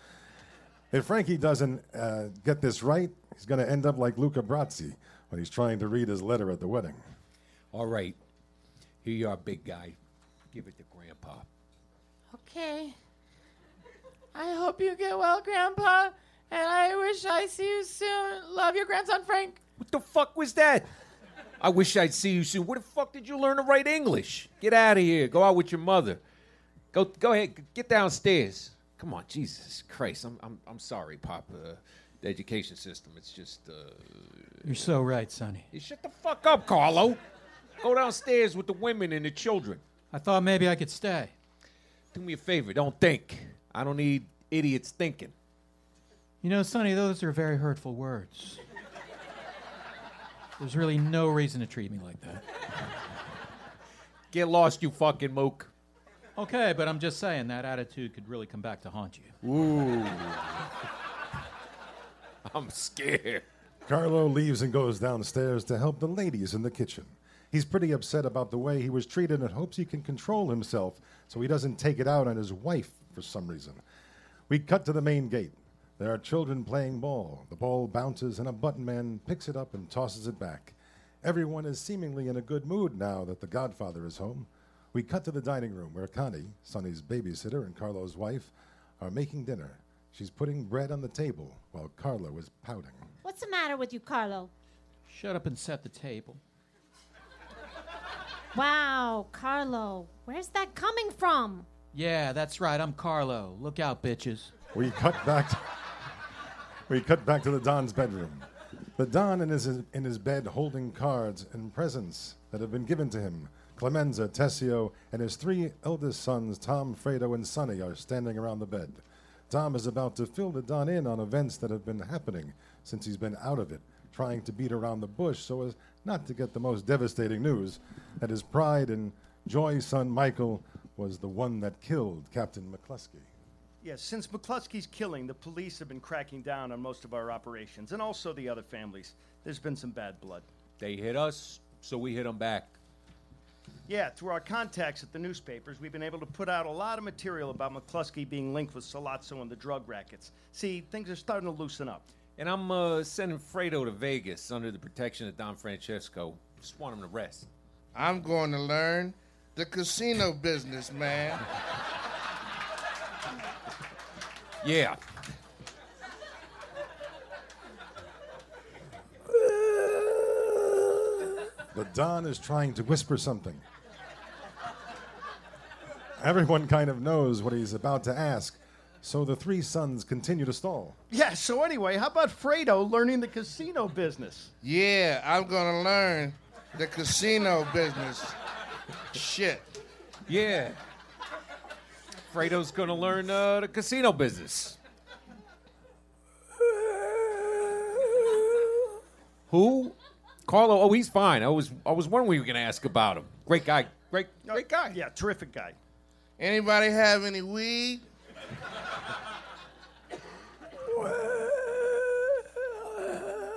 If Frankie doesn't uh, get this right, he's going to end up like Luca Brasi when he's trying to read his letter at the wedding. All right. Here you are, big guy. Give it to Grandpa. Okay. I hope you get well, Grandpa, and I wish I see you soon. Love your grandson, Frank. What the fuck was that? I wish I'd see you soon. Where the fuck did you learn to write English? Get out of here. Go out with your mother. Go, go ahead. Get downstairs. Come on, Jesus Christ. I'm, I'm, I'm sorry, Pop. Uh, the education system. It's just. Uh, You're so right, Sonny. you shut the fuck up, Carlo. Go downstairs with the women and the children. I thought maybe I could stay. Do me a favor. Don't think. I don't need idiots thinking. You know, Sonny, those are very hurtful words. There's really no reason to treat me like that. Get lost, you fucking mook. Okay, but I'm just saying that attitude could really come back to haunt you. Ooh. I'm scared. Carlo leaves and goes downstairs to help the ladies in the kitchen. He's pretty upset about the way he was treated and hopes he can control himself so he doesn't take it out on his wife for some reason. We cut to the main gate. There are children playing ball. The ball bounces and a button man picks it up and tosses it back. Everyone is seemingly in a good mood now that the godfather is home. We cut to the dining room where Connie, Sonny's babysitter and Carlo's wife, are making dinner. She's putting bread on the table while Carlo is pouting. What's the matter with you, Carlo? Shut up and set the table. Wow, Carlo, where's that coming from? Yeah, that's right. I'm Carlo. Look out, bitches. We cut back. To, we cut back to the Don's bedroom. The Don in his in his bed, holding cards and presents that have been given to him. Clemenza, Tessio, and his three eldest sons, Tom, Fredo, and Sonny, are standing around the bed. Tom is about to fill the Don in on events that have been happening since he's been out of it, trying to beat around the bush so as not to get the most devastating news that his pride and joy son Michael was the one that killed Captain McCluskey. Yes, since McCluskey's killing, the police have been cracking down on most of our operations, and also the other families. There's been some bad blood. They hit us, so we hit them back. Yeah, through our contacts at the newspapers, we've been able to put out a lot of material about McCluskey being linked with Sollozzo and the drug rackets. See, things are starting to loosen up. And I'm uh, sending Fredo to Vegas under the protection of Don Francesco. Just want him to rest. I'm going to learn the casino business, man. Yeah. The Don is trying to whisper something. Everyone kind of knows what he's about to ask, so the three sons continue to stall. Yeah, so anyway, how about Fredo learning the casino business? Yeah, I'm going to learn the casino business. Shit. Yeah. Fredo's gonna learn uh, the casino business. Who? Carlo. Oh, he's fine. I was I was wondering we were gonna ask about him. Great guy. Great great guy. Yeah, terrific guy. Anybody have any weed?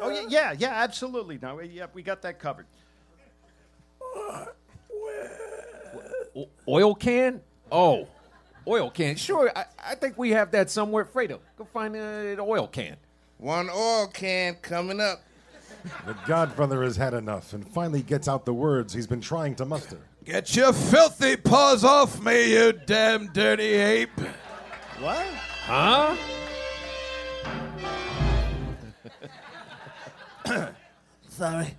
Oh yeah, yeah, yeah, absolutely. No, we- yeah, we got that covered. O- oil can? Oh, oil can. Sure. I, I think we have that somewhere. Fredo, go find an oil can. One oil can coming up. The Godfather has had enough and finally gets out the words he's been trying to muster. Get your filthy paws off me, you damn dirty ape. What? Huh? Sorry.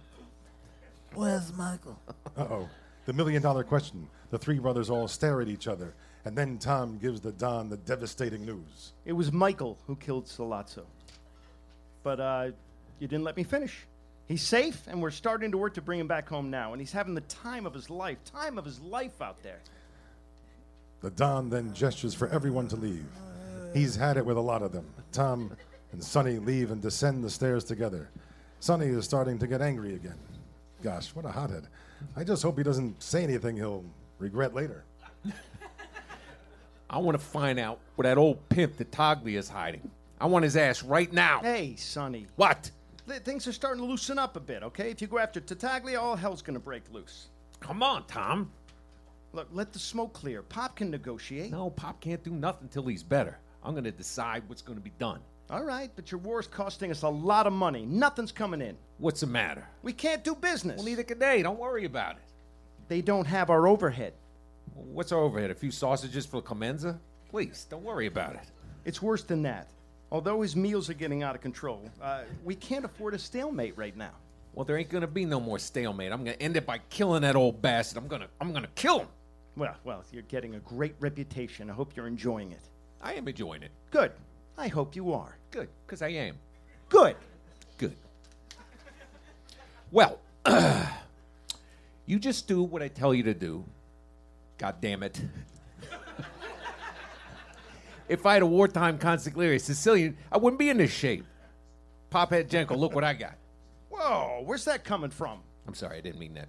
Where's Michael? Uh oh. The million dollar question. The three brothers all stare at each other, and then Tom gives the Don the devastating news. It was Michael who killed Sollozzo. But uh, you didn't let me finish. He's safe, and we're starting to work to bring him back home now. And he's having the time of his life, time of his life out there. The Don then gestures for everyone to leave. He's had it with a lot of them. Tom and Sonny leave and descend the stairs together. Sonny is starting to get angry again. Gosh, what a hothead. I just hope he doesn't say anything he'll regret later. I want to find out where that old pimp Taglia is hiding. I want his ass right now. Hey, Sonny. What? Th- things are starting to loosen up a bit, okay? If you go after Tattaglia, all hell's gonna break loose. Come on, Tom. Look, let the smoke clear. Pop can negotiate. No, Pop can't do nothing till he's better. I'm going to decide what's going to be done. All right, but your war's costing us a lot of money. Nothing's coming in. What's the matter? We can't do business. Well, neither can they. Don't worry about it. They don't have our overhead. What's our overhead? A few sausages for Clemenza? Please, don't worry about it. It's worse than that. Although his meals are getting out of control, uh, we can't afford a stalemate right now. Well, there ain't gonna be no more stalemate. I'm gonna end it by killing that old bastard. I'm gonna, I'm gonna kill him. Well, well, you're getting a great reputation. I hope you're enjoying it. I am enjoying it. Good. I hope you are. Good, because I am. Good. Good. Well, you just do what I tell you to do. God damn it. if I had a wartime consigliere Sicilian, I wouldn't be in this shape. Pophead Genco, look what I got. Whoa, where's that coming from? I'm sorry, I didn't mean that.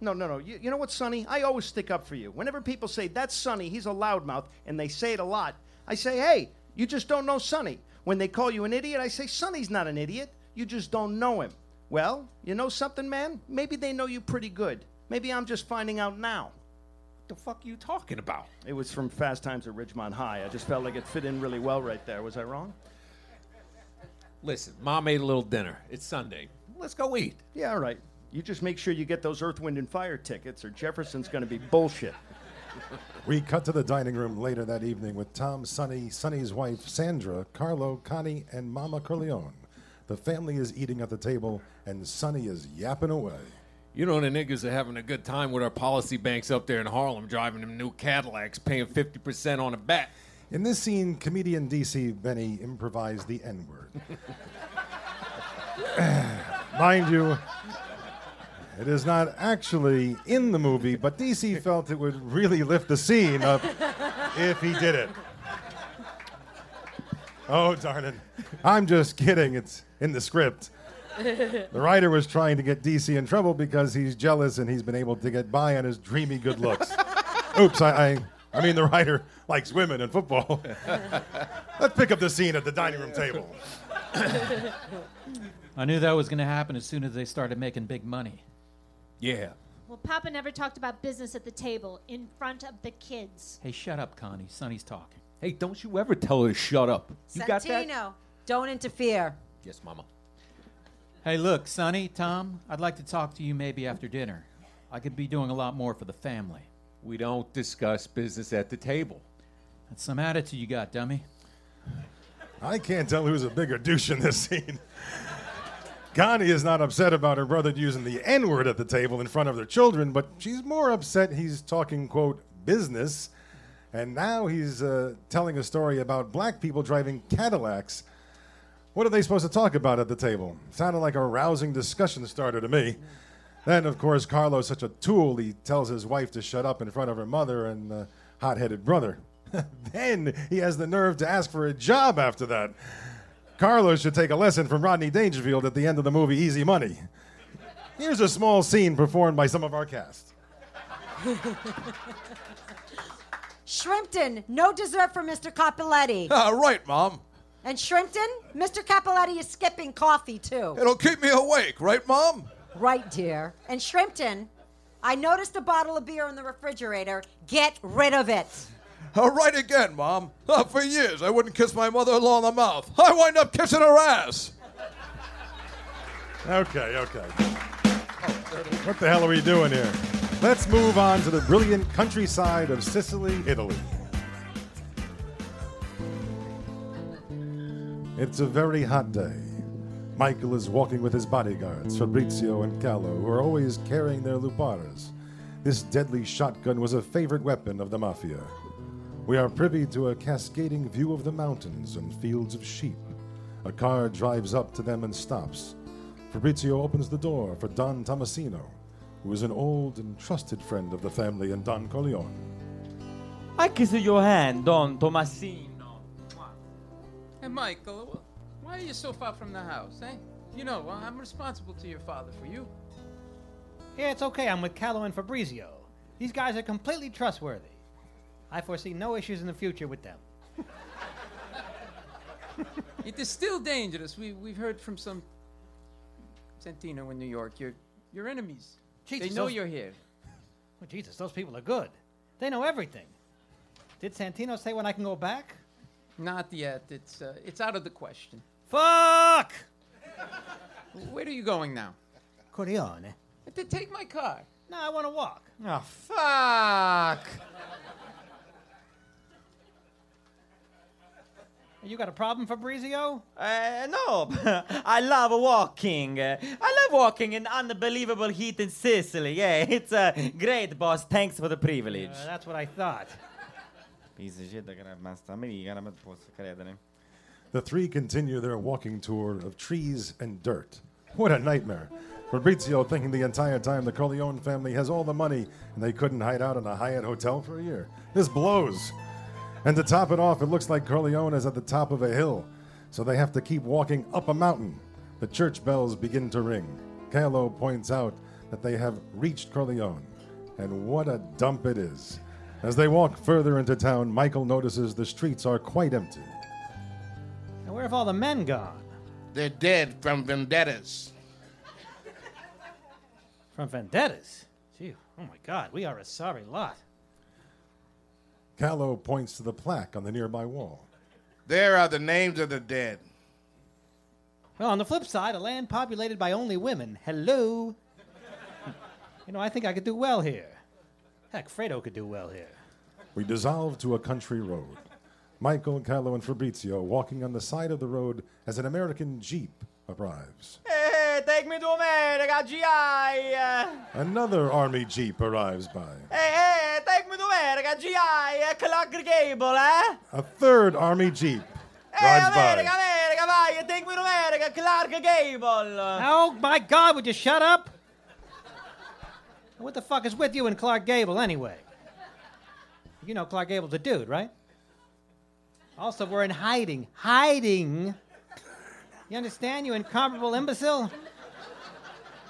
No, no, no. You, you know what, Sonny? I always stick up for you. Whenever people say, that's Sonny, he's a loudmouth, and they say it a lot, I say, hey, you just don't know Sonny. When they call you an idiot, I say, Sonny's not an idiot. You just don't know him. Well, you know something, man? Maybe they know you pretty good. Maybe I'm just finding out now. What the fuck are you talking about? It was from Fast Times at Ridgemont High. I just felt like it fit in really well right there. Was I wrong? Listen, mom made a little dinner. It's Sunday. Let's go eat. Yeah, all right. You just make sure you get those Earth, Wind, and Fire tickets, or Jefferson's going to be bullshit. We cut to the dining room later that evening with Tom, Sonny, Sonny's wife, Sandra, Carlo, Connie, and Mama Corleone. The family is eating at the table, and Sonny is yapping away. You know the niggas are having a good time with our policy banks up there in Harlem, driving them new Cadillacs, paying 50% on a bet. In this scene, comedian DC Benny improvised the N word. Mind you, it is not actually in the movie, but DC felt it would really lift the scene up if he did it. Oh, darn it. I'm just kidding. It's in the script. The writer was trying to get DC in trouble because he's jealous and he's been able to get by on his dreamy good looks. Oops, I, I, I mean, the writer likes women and football. Let's pick up the scene at the dining room table. I knew that was going to happen as soon as they started making big money. Yeah. Well, Papa never talked about business at the table in front of the kids. Hey, shut up, Connie. Sonny's talking. Hey, don't you ever tell her to shut up. You got that? Santino, don't interfere. Yes, Mama. Hey, look, Sonny, Tom, I'd like to talk to you maybe after dinner. I could be doing a lot more for the family. We don't discuss business at the table. That's some attitude you got, dummy. I can't tell who's a bigger douche in this scene. Connie is not upset about her brother using the N word at the table in front of their children, but she's more upset he's talking, quote, business. And now he's uh, telling a story about black people driving Cadillacs. What are they supposed to talk about at the table? Sounded like a rousing discussion starter to me. Then, of course, Carlo's such a tool, he tells his wife to shut up in front of her mother and uh, hot headed brother. then he has the nerve to ask for a job after that. Carlos should take a lesson from Rodney Dangerfield at the end of the movie Easy Money. Here's a small scene performed by some of our cast. Shrimpton, no dessert for Mr. Capuletti. Ah, right, Mom. and Shrimpton, Mr. Capuletti is skipping coffee too. It'll keep me awake, right, Mom? Right, dear. And Shrimpton, I noticed a bottle of beer in the refrigerator. Get rid of it. Right again, Mom. For years, I wouldn't kiss my mother-in-law on the mouth. I wind up kissing her ass. Okay, okay. What the hell are we doing here? Let's move on to the brilliant countryside of Sicily, Italy. It's a very hot day. Michael is walking with his bodyguards, Fabrizio and Calo, who are always carrying their luparas. This deadly shotgun was a favorite weapon of the mafia. We are privy to a cascading view of the mountains and fields of sheep. A car drives up to them and stops. Fabrizio opens the door for Don Tommasino, who is an old and trusted friend of the family and Don Corleone. I kiss your hand, Don Tommasino. Hey, Michael, why are you so far from the house, eh? You know, I'm responsible to your father for you. Yeah, it's okay. I'm with Calo and Fabrizio. These guys are completely trustworthy. I foresee no issues in the future with them. it is still dangerous. We, we've heard from some Santino in New York. Your, your enemies. Jesus, they know those- you're here. Well, Jesus, those people are good. They know everything. Did Santino say when I can go back? Not yet. It's, uh, it's out of the question. Fuck! Where are you going now? Corleone. To take my car. No, I want to walk. Oh, fuck. You got a problem, Fabrizio? Uh, no, I love walking. Uh, I love walking in unbelievable heat in Sicily. Yeah, it's uh, great, boss. Thanks for the privilege. Uh, that's what I thought. Piece of shit, basta americana, ma posso credere. The three continue their walking tour of trees and dirt. What a nightmare. Fabrizio thinking the entire time the Corleone family has all the money and they couldn't hide out in a Hyatt hotel for a year. This blows. And to top it off, it looks like Corleone is at the top of a hill, so they have to keep walking up a mountain. The church bells begin to ring. Carlo points out that they have reached Corleone, and what a dump it is. As they walk further into town, Michael notices the streets are quite empty. And where have all the men gone? They're dead from vendettas. From vendettas? Gee, oh my God, we are a sorry lot. Calo points to the plaque on the nearby wall. There are the names of the dead. Well, on the flip side, a land populated by only women. Hello. you know, I think I could do well here. Heck, Fredo could do well here. We dissolve to a country road. Michael, Calo, and Fabrizio walking on the side of the road as an American Jeep arrives. Hey, take me to America, GI. Another Army Jeep arrives by. Hey, hey, take me to America, GI. Clark Gable, eh? A third Army Jeep Hey, drives America, by. America, vai, take me to America, Clark Gable. Oh my God, would you shut up? What the fuck is with you and Clark Gable anyway? You know Clark Gable's a dude, right? Also, we're in hiding. Hiding? You understand, you incomparable imbecile?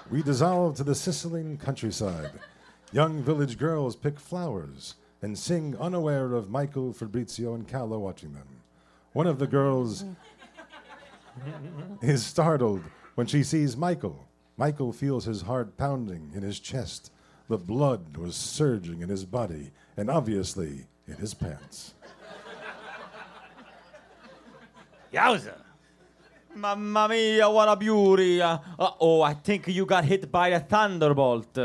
We dissolve to the Sicilian countryside. Young village girls pick flowers and sing unaware of Michael, Fabrizio, and Calo watching them. One of the girls is startled when she sees Michael. Michael feels his heart pounding in his chest. The blood was surging in his body and obviously in his pants. Yowza. Mamma mia, what a beauty. Uh, oh, I think you got hit by a thunderbolt.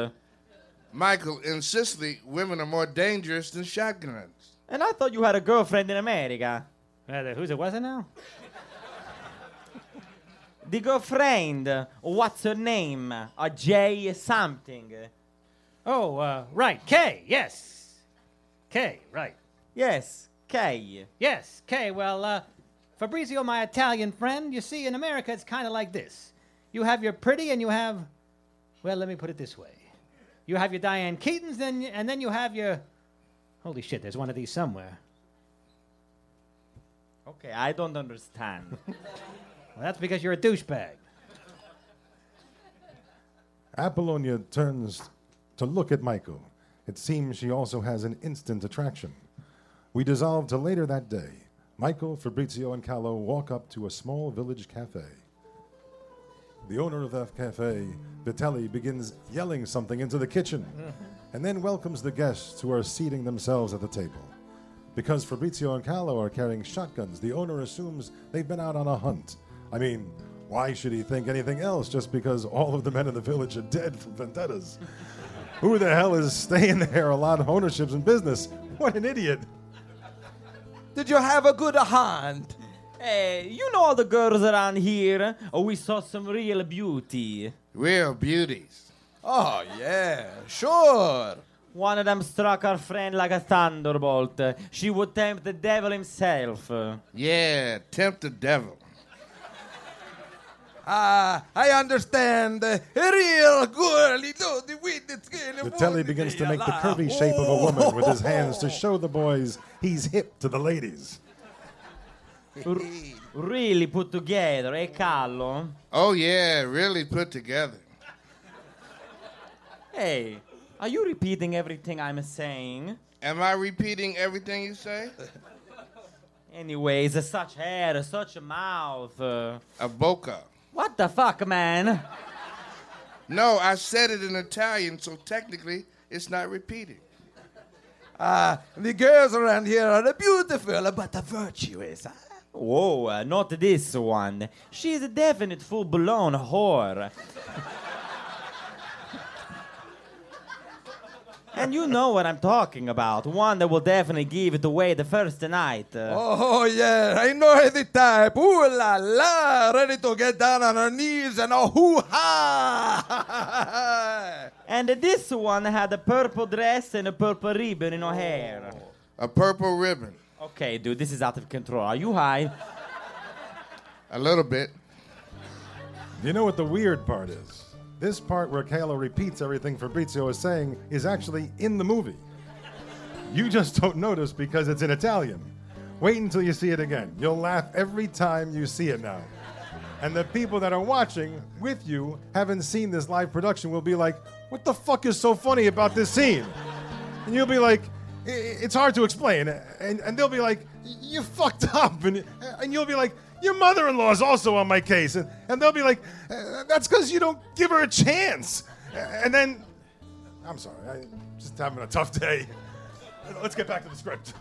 Michael, in Sicily, women are more dangerous than shotguns. And I thought you had a girlfriend in America. Uh, who's it, was it now? The girlfriend, what's her name? A J something. Oh, uh, right, Kay, yes. Kay, right. Yes, Kay. Yes, Kay. Well, uh, Fabrizio, my Italian friend, you see, in America it's kind of like this. You have your pretty and you have, well, let me put it this way. You have your Diane Keatons, then, and then you have your, holy shit, there's one of these somewhere. Okay, I don't understand. Well, that's because you're a douchebag. Apollonia turns to look at Michael. It seems she also has an instant attraction. We dissolve to later that day. Michael, Fabrizio, and Calo walk up to a small village cafe. The owner of that cafe, Vitelli, begins yelling something into the kitchen and then welcomes the guests who are seating themselves at the table. Because Fabrizio and Calo are carrying shotguns, the owner assumes they've been out on a hunt. I mean, why should he think anything else just because all of the men in the village are dead from vendettas? Who the hell is staying there a lot of ownerships and business? What an idiot. Did you have a good hunt? Hey, eh, you know all the girls around here? Oh, we saw some real beauty. Real beauties. Oh, yeah, sure. One of them struck our friend like a thunderbolt. She would tempt the devil himself. Yeah, tempt the devil. Ah, I understand. A real girly do the with the skin. Vitelli begins to make the curvy shape of a woman with his hands to show the boys he's hip to the ladies. Really put together, eh, Carlo? Oh, yeah, really put together. Hey, are you repeating everything I'm saying? Am I repeating everything you say? Anyways, such hair, such a mouth. Uh, A boca. What the fuck, man? No, I said it in Italian, so technically it's not repeating. Ah, the girls around here are beautiful, but virtuous. Whoa, uh, not this one. She's a definite full blown whore. and you know what I'm talking about. One that will definitely give it away the first night. Uh, Oh, yeah, I know the type. Ooh la la, ready to get down on her knees and oh, hoo ha. And this one had a purple dress and a purple ribbon in her hair. A purple ribbon. Okay, dude, this is out of control. Are you high? A little bit. You know what the weird part is? This part where Kayla repeats everything Fabrizio is saying is actually in the movie. You just don't notice because it's in Italian. Wait until you see it again. You'll laugh every time you see it now. And the people that are watching with you, haven't seen this live production, will be like, "What the fuck is so funny about this scene?" And you'll be like, "I- "It's hard to explain." And, and they'll be like, "You fucked up," and and you'll be like, "Your mother-in-law is also on my case," and, and they'll be like, "Uh, "That's because you don't give her a chance." And then, I'm sorry, I'm just having a tough day. Let's get back to the script.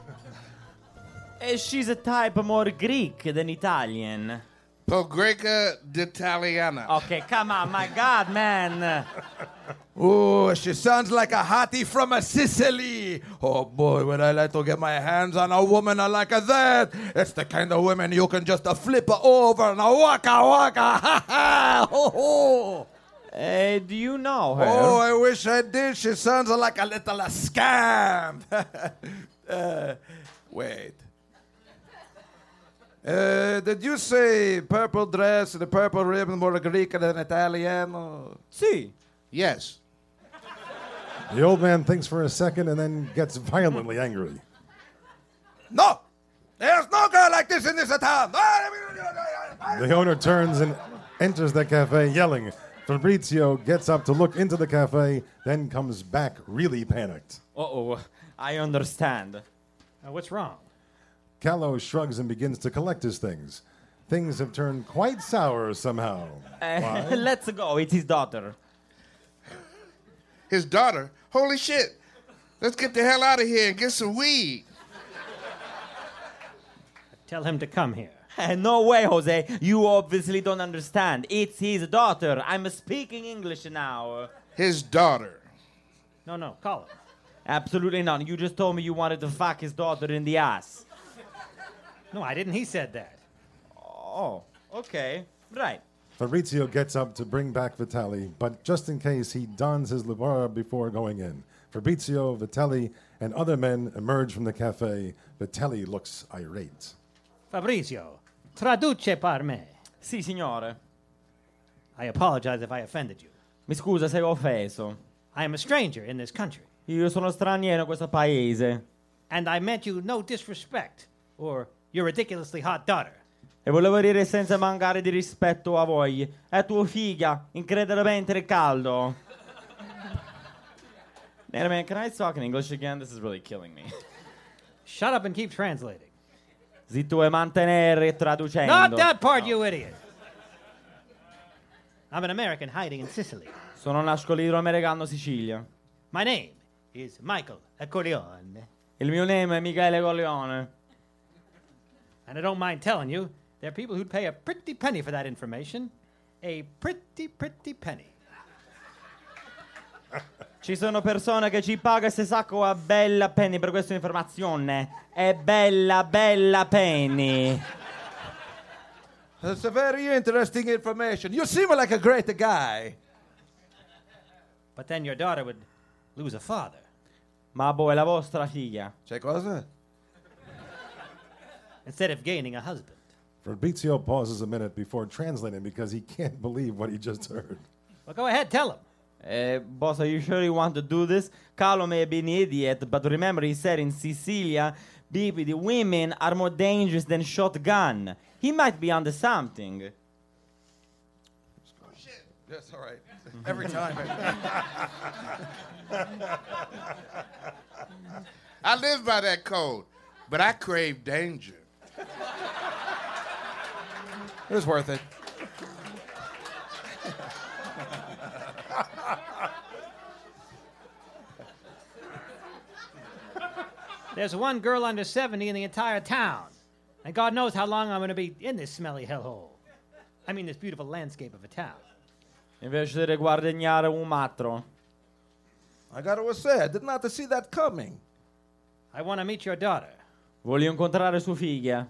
Eh, she's a type more Greek than Italian. Pogreca d'Italiana. Okay, come on, my God, man. Oh, she sounds like a hottie from a Sicily. Oh boy, would I like to get my hands on a woman like that? It's the kind of woman you can just uh, flip her over and a waka waka. Ha ha! Ho ho! Eh, do you know her? Oh, I wish I did. She sounds like a little uh, scam. uh, wait. Uh, did you say purple dress and a purple ribbon more Greek than Italiano? Si. Yes. The old man thinks for a second and then gets violently angry. No! There's no girl like this in this town! The owner turns and enters the cafe yelling. Fabrizio gets up to look into the cafe, then comes back really panicked. Uh oh, I understand. Uh, what's wrong? Calo shrugs and begins to collect his things. Things have turned quite sour somehow. Eh, Why? let's go. It's his daughter. His daughter? Holy shit. Let's get the hell out of here and get some weed. Tell him to come here. Eh, no way, Jose. You obviously don't understand. It's his daughter. I'm speaking English now. His daughter. No, no, call him. Absolutely not. You just told me you wanted to fuck his daughter in the ass. No, I didn't. He said that. Oh, okay. Right. Fabrizio gets up to bring back Vitelli, but just in case, he dons his libera before going in. Fabrizio, Vitelli, and other men emerge from the cafe. Vitelli looks irate. Fabrizio, traduce per me. Sì, signore. I apologize if I offended you. Mi scusa se ho offeso. I am a stranger in this country, Io sono straniero in questo paese. and I meant you no disrespect or your ridiculously hot daughter. E volevo dire senza mancare di rispetto a voi. È tua figlia, incredibilmente caldo. Man, man, can I talk in English again? This is really killing me. Shut up and keep translating. Zitto e mantenere traducendo. Not that part, you idiot. I'm an American hiding in Sicily. Sono un nascolino americano Sicilia. My name is Michael Accordione, Il mio nome è Michele Corleone. And I don't mind telling you, there are people who'd pay a pretty penny for that information. A pretty, pretty penny. Ci sono persone che ci pagano se sacco a bella penny per questa informazione. È bella, bella penny. That's a very interesting information. You seem like a great guy. But then your daughter would lose a father. Ma boh, è la vostra figlia. C'è cosa? Instead of gaining a husband. Fabrizio pauses a minute before translating because he can't believe what he just heard. Well, go ahead, tell him. Uh, boss, are you sure you want to do this? Carlo may be an idiot, but remember he said in Sicilia, baby, the women are more dangerous than shotgun. He might be onto something. Shit! That's all right. Every time. I live by that code, but I crave danger. It was worth it. There's one girl under 70 in the entire town. And God knows how long I'm going to be in this smelly hellhole. I mean, this beautiful landscape of a town. Invece di guadagnare un matro. I gotta say, I did not see that coming. I want to meet your daughter. Voglio incontrare sua figlia.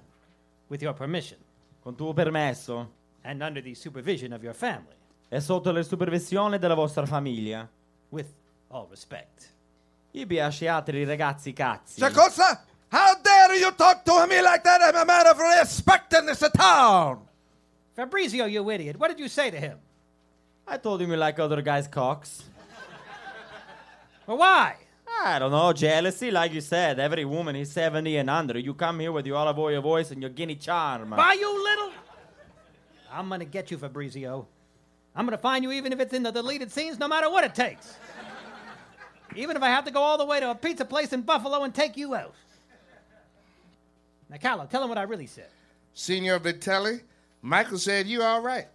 With your permission. Con tuo permesso. And under the supervision of your family. E sotto la supervisione della vostra famiglia. With all respect. Gli piace altri ragazzi cazzi. C'è cosa? How dare you talk to me like that? I'm a man of respect in this town. Fabrizio, you idiot. What did you say to him? I told him you like other guys' cocks. Well, why? I don't know, jealousy, like you said. Every woman is 70 and under. You come here with your olive oil voice and your guinea charm. Why, you little. I'm gonna get you, Fabrizio. I'm gonna find you even if it's in the deleted scenes, no matter what it takes. even if I have to go all the way to a pizza place in Buffalo and take you out. Now, Carlo, tell him what I really said. Senor Vitelli, Michael said you all right.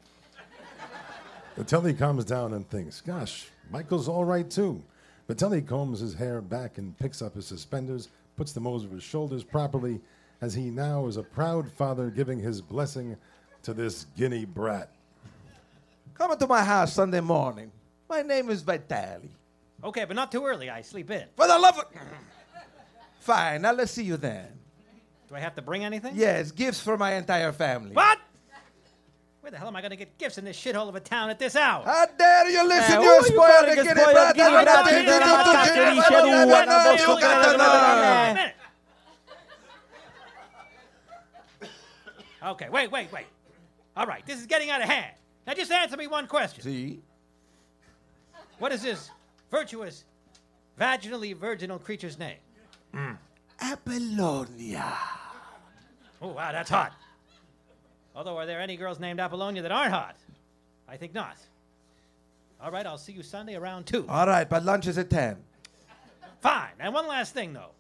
Vitelli calms down and thinks, gosh, Michael's all right too. Vitelli combs his hair back and picks up his suspenders, puts them over his shoulders properly, as he now is a proud father giving his blessing to this guinea brat. Come into my house Sunday morning. My name is Vitelli. Okay, but not too early. I sleep in. For the love of. Fine, now let's see you then. Do I have to bring anything? Yes, gifts for my entire family. What? Where the hell am I gonna get gifts in this shithole of a town at this hour? How dare you listen, Eh, you who you spoiled calling a guinea spoiled brat? guinea How brat? dare You you dare do not to touch Jimmy any Butler? shadow No, one no, of us you who got can- the nerve. Minute. Okay, wait, wait, wait. All right, this is getting out of hand. Now just answer me one question. See? What is this virtuous, vaginally virginal creature's name? Apollonia. Oh, wow, that's hot. Although, are there any girls named Apollonia that aren't hot? I think not. All right, I'll see you Sunday around 2. All right, but lunch is at 10. Fine. And one last thing, though.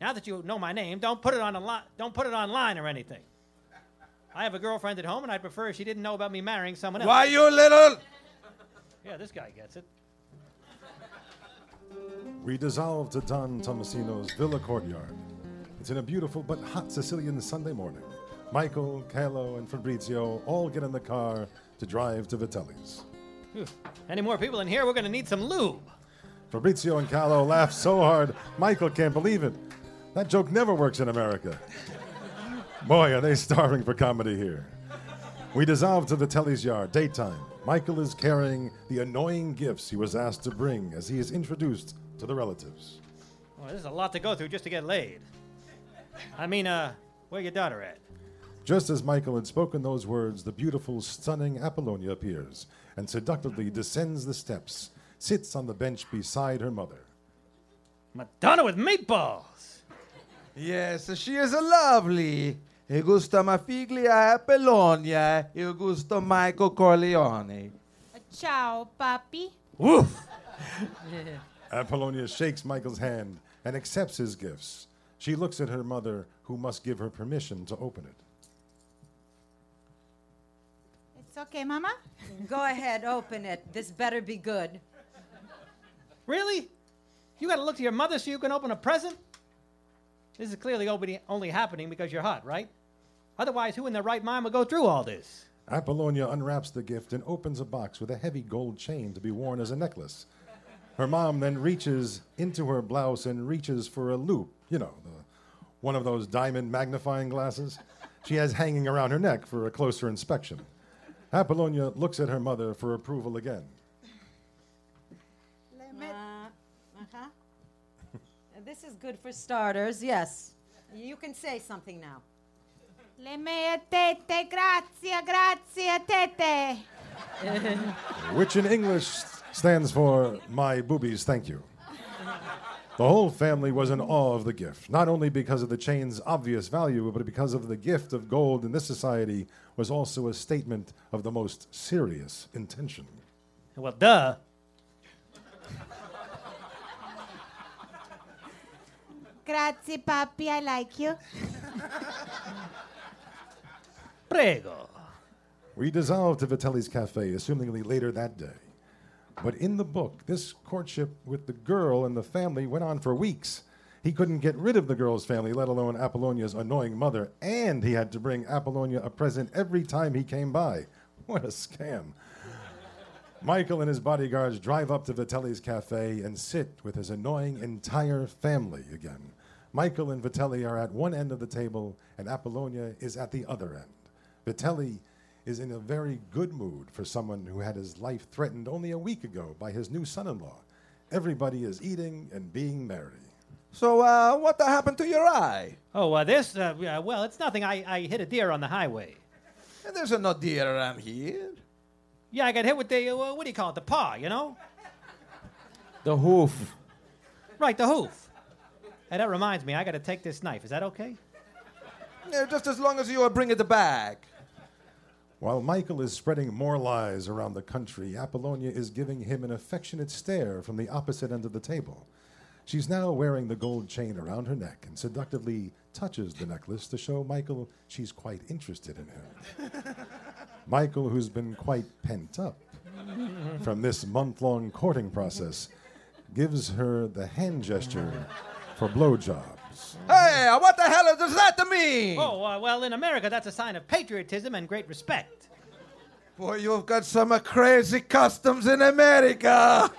Now that you know my name, don't put it on a li- don't put it online or anything. I have a girlfriend at home, and I'd prefer if she didn't know about me marrying someone else. Why, you little. Yeah, this guy gets it. We dissolve to Don Tommasino's villa courtyard. It's in a beautiful but hot Sicilian Sunday morning. Michael, Calo, and Fabrizio all get in the car to drive to Vitelli's. Any more people in here? We're going to need some lube. Fabrizio and Calo laugh so hard, Michael can't believe it. That joke never works in America. Boy, are they starving for comedy here. We dissolve to Vitelli's yard, daytime. Michael is carrying the annoying gifts he was asked to bring as he is introduced to the relatives. Well, there's a lot to go through just to get laid. I mean, uh, where your daughter at? Just as Michael had spoken those words, the beautiful, stunning Apollonia appears and seductively descends the steps, sits on the bench beside her mother. Madonna with meatballs. Yes, she is a lovely. E gusta ma figlia Apollonia. E gusto Michael Corleone. Ciao, papi. Woof! Apollonia shakes Michael's hand and accepts his gifts. She looks at her mother, who must give her permission to open it. It's okay, Mama. Go ahead, open it. This better be good. Really? You got to look to your mother so you can open a present? This is clearly only, only happening because you're hot, right? Otherwise, who in their right mind would go through all this? Apollonia unwraps the gift and opens a box with a heavy gold chain to be worn as a necklace. Her mom then reaches into her blouse and reaches for a loop, you know, the, one of those diamond magnifying glasses she has hanging around her neck for a closer inspection. Apollonia looks at her mother for approval again. Uh, uh-huh. this is good for starters, yes. You can say something now. Le mie tette, grazie, grazie, tette. which in English stands for My Boobies, Thank You. The whole family was in awe of the gift, not only because of the chain's obvious value, but because of the gift of gold in this society was also a statement of the most serious intention. Well, duh. Grazie, papi, I like you. Prego. We dissolved to Vitelli's Cafe, assumingly later that day. But in the book, this courtship with the girl and the family went on for weeks. He couldn't get rid of the girl's family, let alone Apollonia's annoying mother, and he had to bring Apollonia a present every time he came by. What a scam. Michael and his bodyguards drive up to Vitelli's cafe and sit with his annoying entire family again. Michael and Vitelli are at one end of the table, and Apollonia is at the other end. Vitelli is in a very good mood for someone who had his life threatened only a week ago by his new son in law. Everybody is eating and being merry. So, uh, what happened to your eye? Oh, uh, this? Uh, yeah, well, it's nothing. I, I hit a deer on the highway. And there's no deer around here. Yeah, I got hit with the, uh, what do you call it, the paw, you know? The hoof. Right, the hoof. Hey, that reminds me, I got to take this knife. Is that okay? Yeah, just as long as you uh, bring it back. While Michael is spreading more lies around the country, Apollonia is giving him an affectionate stare from the opposite end of the table. She's now wearing the gold chain around her neck and seductively touches the necklace to show Michael she's quite interested in him. Michael, who's been quite pent up from this month long courting process, gives her the hand gesture for blowjobs. Hey, what the hell does that mean? Oh, uh, well, in America, that's a sign of patriotism and great respect. Boy, you've got some uh, crazy customs in America.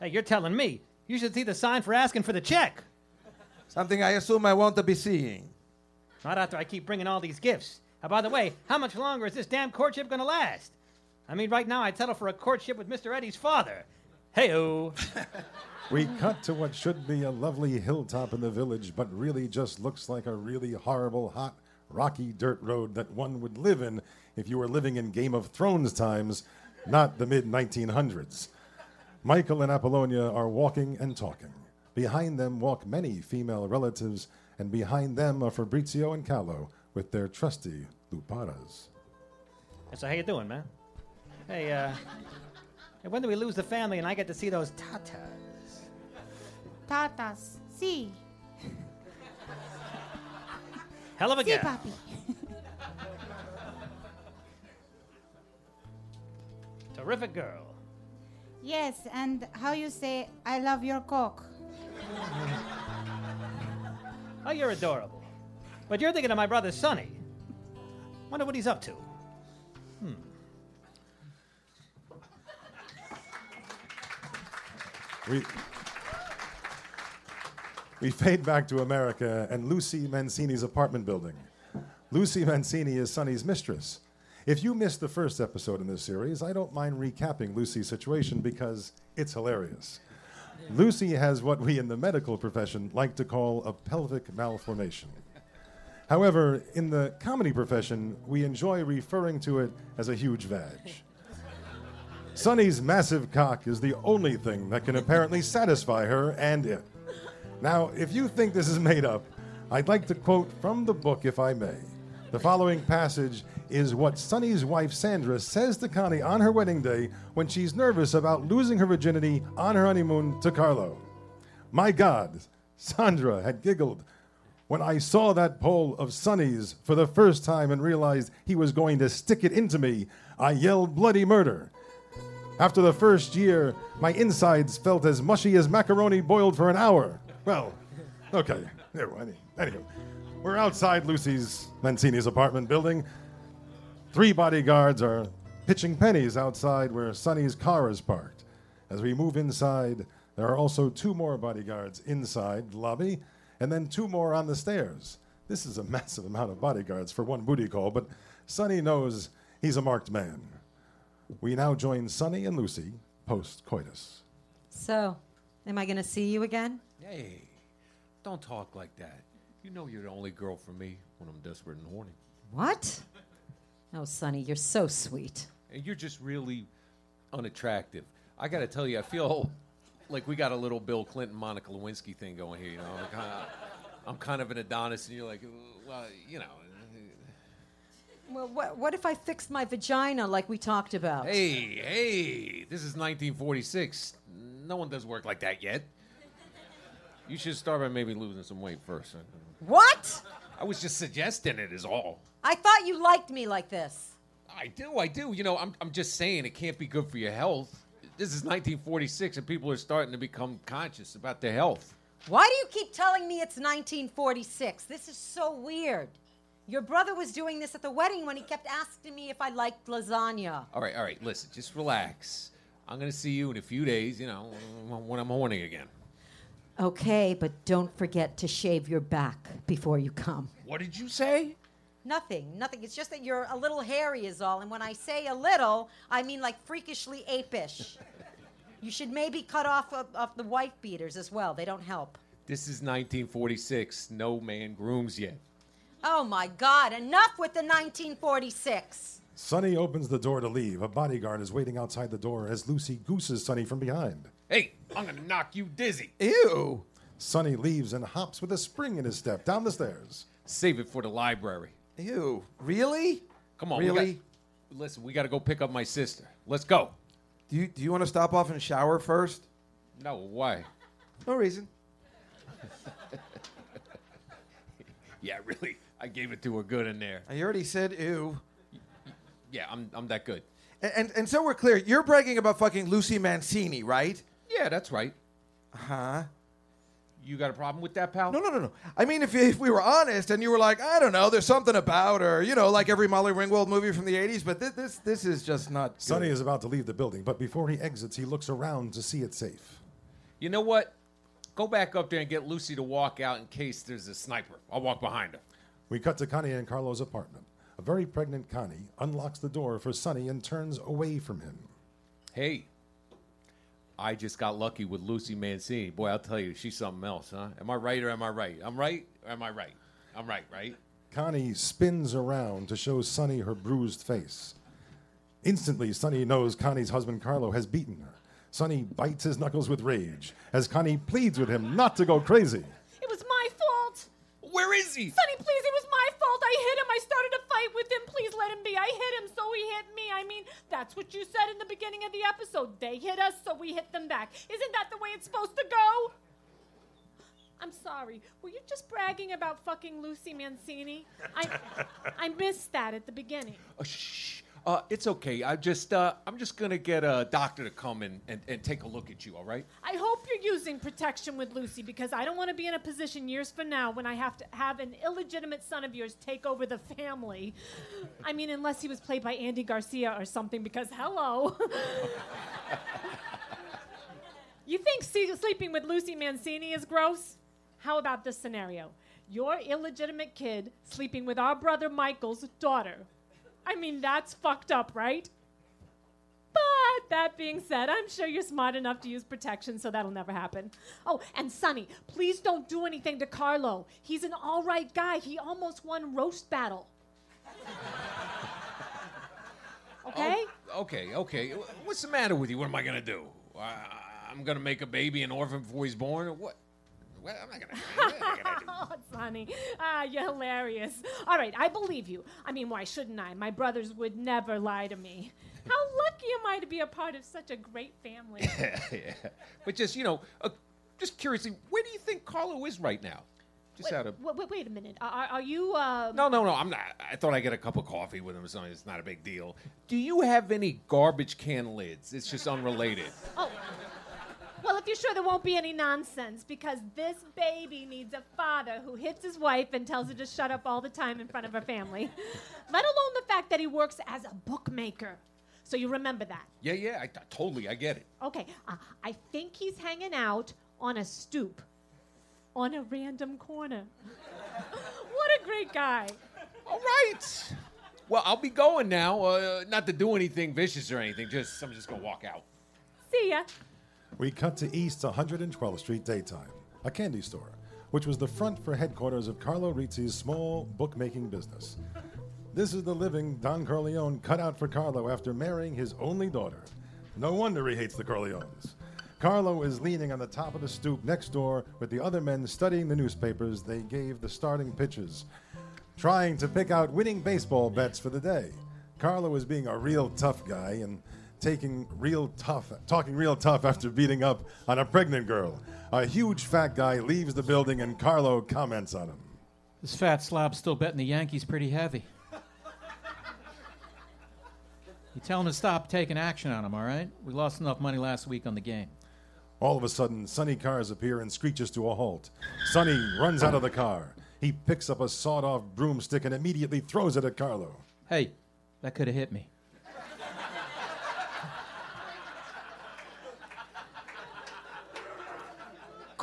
Hey, you're telling me. You should see the sign for asking for the check. Something I assume I won't be seeing. Not after I keep bringing all these gifts. Uh, by the way, how much longer is this damn courtship going to last? I mean, right now I'd settle for a courtship with Mr. Eddie's father. Hey-o. We cut to what should be a lovely hilltop in the village, but really just looks like a really horrible, hot, rocky dirt road that one would live in if you were living in Game of Thrones times, not the mid 1900s. Michael and Apollonia are walking and talking. Behind them walk many female relatives, and behind them are Fabrizio and Calo with their trusty luparas. So how you doing, man? Hey, uh, hey, when do we lose the family and I get to see those tatas? Tatas, sí. Hell of a Sí, gal. papi. Terrific girl. Yes, and how you say I love your cock? Oh, you're adorable. But you're thinking of my brother Sonny. Wonder what he's up to. Hmm. We, we fade back to America and Lucy Mancini's apartment building. Lucy Mancini is Sonny's mistress. If you missed the first episode in this series, I don't mind recapping Lucy's situation because it's hilarious. Lucy has what we in the medical profession like to call a pelvic malformation. However, in the comedy profession, we enjoy referring to it as a huge vag. Sonny's massive cock is the only thing that can apparently satisfy her and it. Now, if you think this is made up, I'd like to quote from the book, if I may. The following passage is what Sonny's wife Sandra says to Connie on her wedding day when she's nervous about losing her virginity on her honeymoon to Carlo. My God, Sandra had giggled when I saw that pole of Sonny's for the first time and realized he was going to stick it into me. I yelled bloody murder. After the first year, my insides felt as mushy as macaroni boiled for an hour. Well, okay. Anyway, anywho, we're outside Lucy's Mancini's apartment building. Three bodyguards are pitching pennies outside where Sonny's car is parked. As we move inside, there are also two more bodyguards inside the lobby, and then two more on the stairs. This is a massive amount of bodyguards for one booty call, but Sonny knows he's a marked man. We now join Sonny and Lucy post coitus. So, am I going to see you again? Hey, don't talk like that. You know you're the only girl for me when I'm desperate and horny. What? Oh, Sonny, you're so sweet. And you're just really unattractive. I got to tell you, I feel like we got a little Bill Clinton, Monica Lewinsky thing going here. You know, I'm kind of, I'm kind of an Adonis, and you're like, well, you know. Well, what, what if I fixed my vagina like we talked about? Hey, hey, this is 1946. No one does work like that yet. You should start by maybe losing some weight first. What? I was just suggesting it, is all. I thought you liked me like this. I do, I do. You know, I'm, I'm just saying it can't be good for your health. This is 1946, and people are starting to become conscious about their health. Why do you keep telling me it's 1946? This is so weird. Your brother was doing this at the wedding when he kept asking me if I liked lasagna. All right, all right, listen, just relax. I'm going to see you in a few days, you know, when I'm horny again. Okay, but don't forget to shave your back before you come. What did you say? Nothing, nothing. It's just that you're a little hairy, is all. And when I say a little, I mean like freakishly apish. you should maybe cut off uh, of, of the wife beaters as well. They don't help. This is 1946. No man grooms yet. Oh my God! Enough with the 1946. Sonny opens the door to leave. A bodyguard is waiting outside the door as Lucy gooses Sonny from behind. Hey, I'm to knock you dizzy. Ew. Sonny leaves and hops with a spring in his step down the stairs. Save it for the library. Ew. Really? Come on, we Really? got, listen, we got to go pick up my sister. Let's go. Do you do you want to stop off and shower first? No, why? No reason. Yeah, really. I gave it to her good in there. I already said ew. Yeah, I'm, I'm that good. And, and and so we're clear. You're bragging about fucking Lucy Mancini, right? Yeah, that's right. Huh? You got a problem with that, pal? No, no, no, no. I mean, if, if we were honest and you were like, I don't know, there's something about her, you know, like every Molly Ringwald movie from the 80s, but this this, this is just not. Good. Sonny is about to leave the building, but before he exits, he looks around to see it safe. You know what? Go back up there and get Lucy to walk out in case there's a sniper. I'll walk behind her. We cut to Connie and Carlo's apartment. A very pregnant Connie unlocks the door for Sonny and turns away from him. Hey, I just got lucky with Lucy Mancini. Boy, I'll tell you, she's something else, huh? Am I right or am I right? I'm right or am I right? I'm right, right? Connie spins around to show Sonny her bruised face. Instantly, Sonny knows Connie's husband Carlo has beaten her. Sonny bites his knuckles with rage as Connie pleads with him not to go crazy. It was my fault. Where is he? Sonny, please, it was my fault. I hit him. I started a fight with him. Please let him be. I hit him, so he hit me. I mean, that's what you said in the beginning of the episode. They hit us, so we hit them back. Isn't that the way it's supposed to go? I'm sorry. Were you just bragging about fucking Lucy Mancini? I I missed that at the beginning. Uh, shh. Uh, it's okay. I just, uh, I'm just gonna get a doctor to come and, and, and take a look at you. All right? I hope you're using protection with Lucy because I don't want to be in a position years from now when I have to have an illegitimate son of yours take over the family. I mean, unless he was played by Andy Garcia or something, because hello. you think sleeping with Lucy Mancini is gross? How about this scenario? Your illegitimate kid sleeping with our brother Michael's daughter. I mean, that's fucked up, right? But that being said, I'm sure you're smart enough to use protection, so that'll never happen. Oh, and Sonny, please don't do anything to Carlo. He's an all right guy. He almost won roast battle. Okay? Oh, okay, okay. What's the matter with you? What am I gonna do? I, I'm gonna make a baby an orphan before he's born, or what? Well, I'm not gonna. oh, Sonny, ah, you're hilarious. All right, I believe you. I mean, why shouldn't I? My brothers would never lie to me. How lucky am I to be a part of such a great family? yeah. But just you know, uh, just curiously, where do you think Carlo is right now? Just wait, out of. wait, wait, wait a minute. Are, are you? Uh, No, no, no. I'm not. I thought I'd get a cup of coffee with him or something. It's not a big deal. Do you have any garbage can lids? It's just unrelated. Oh. Well, if you're sure there won't be any nonsense, because this baby needs a father who hits his wife and tells her to shut up all the time in front of her family. Let alone the fact that he works as a bookmaker. So you remember that. Yeah, yeah. I, I totally. I get it. Okay, uh, I think he's hanging out on a stoop on a random corner. what a great guy. All right. Well, I'll be going now. Uh, not to do anything vicious or anything. Just I'm just gonna walk out. See ya. We cut to East 112th Street daytime, a candy store, which was the front for headquarters of Carlo Rizzi's small bookmaking business. This is the living Don Corleone cut out for Carlo after marrying his only daughter. No wonder he hates the Corleones. Carlo is leaning on the top of the stoop next door with the other men studying the newspapers they gave the starting pitches, trying to pick out winning baseball bets for the day. Carlo is being a real tough guy and taking real tough, talking real tough after beating up on a pregnant girl. A huge fat guy leaves the building and Carlo comments on him. This fat slob's still betting the Yankees pretty heavy. You tell him to stop taking action on him, all right? We lost enough money last week on the game. All of a sudden, Sonny cars appear and screeches to a halt. Sonny runs out of the car. He picks up a sawed off broomstick and immediately throws it at Carlo. Hey, that could have hit me.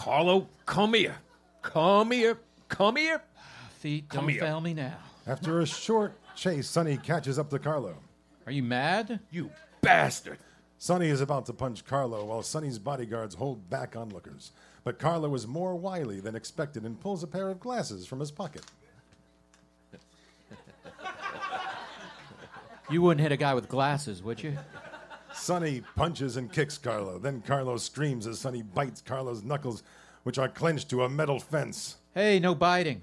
Carlo, come here. Come here. Come here. Ah, feet Come don't here. fail me now. After a short chase, Sonny catches up to Carlo. Are you mad? You bastard. Sonny is about to punch Carlo while Sonny's bodyguards hold back onlookers. But Carlo is more wily than expected and pulls a pair of glasses from his pocket. You wouldn't hit a guy with glasses, would you? Sonny punches and kicks Carlo. Then Carlo screams as Sonny bites Carlo's knuckles, which are clenched to a metal fence. Hey, no biting.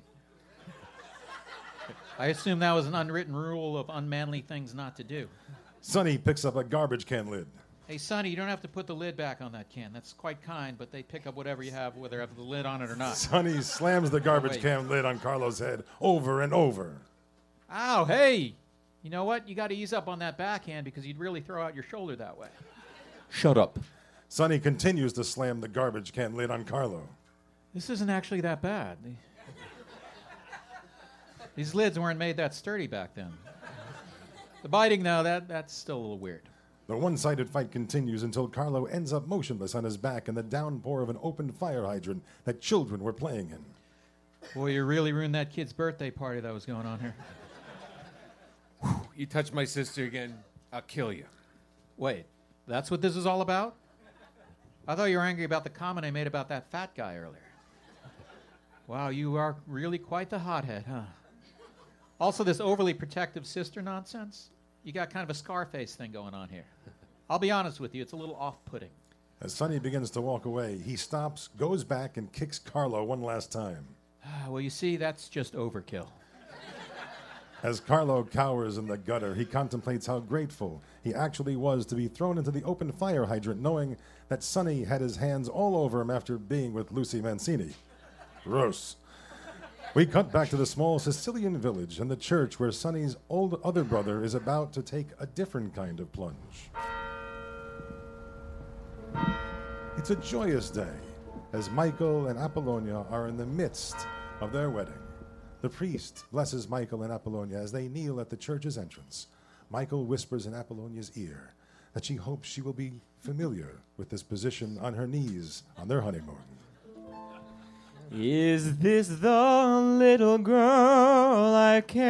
I assume that was an unwritten rule of unmanly things not to do. Sonny picks up a garbage can lid. Hey, Sonny, you don't have to put the lid back on that can. That's quite kind, but they pick up whatever you have, whether have the lid on it or not. Sonny slams the oh, garbage wait. can lid on Carlo's head over and over. Ow, hey! You know what? You got to ease up on that backhand because you'd really throw out your shoulder that way. Shut up. Sonny continues to slam the garbage can lid on Carlo. This isn't actually that bad. These lids weren't made that sturdy back then. The biting, though, that, that's still a little weird. The one sided fight continues until Carlo ends up motionless on his back in the downpour of an open fire hydrant that children were playing in. Boy, you really ruined that kid's birthday party that was going on here. You touch my sister again, I'll kill you. Wait, that's what this is all about? I thought you were angry about the comment I made about that fat guy earlier. Wow, you are really quite the hothead, huh? Also, this overly protective sister nonsense. You got kind of a Scarface thing going on here. I'll be honest with you, it's a little off putting. As Sonny begins to walk away, he stops, goes back, and kicks Carlo one last time. well, you see, that's just overkill. As Carlo cowers in the gutter, he contemplates how grateful he actually was to be thrown into the open fire hydrant, knowing that Sonny had his hands all over him after being with Lucy Mancini. Gross. We cut back to the small Sicilian village and the church where Sonny's old other brother is about to take a different kind of plunge. It's a joyous day as Michael and Apollonia are in the midst of their wedding. The priest blesses Michael and Apollonia as they kneel at the church's entrance. Michael whispers in Apollonia's ear that she hopes she will be familiar with this position on her knees on their honeymoon. Is this the little girl I carry?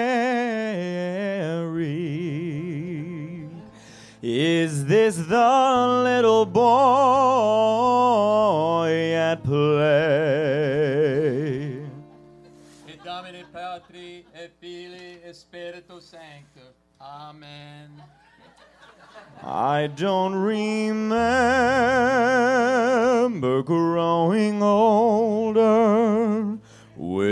Is this the little boy at play? Et Filii et Spiritus Sancto. Amen. I don't remember growing older. When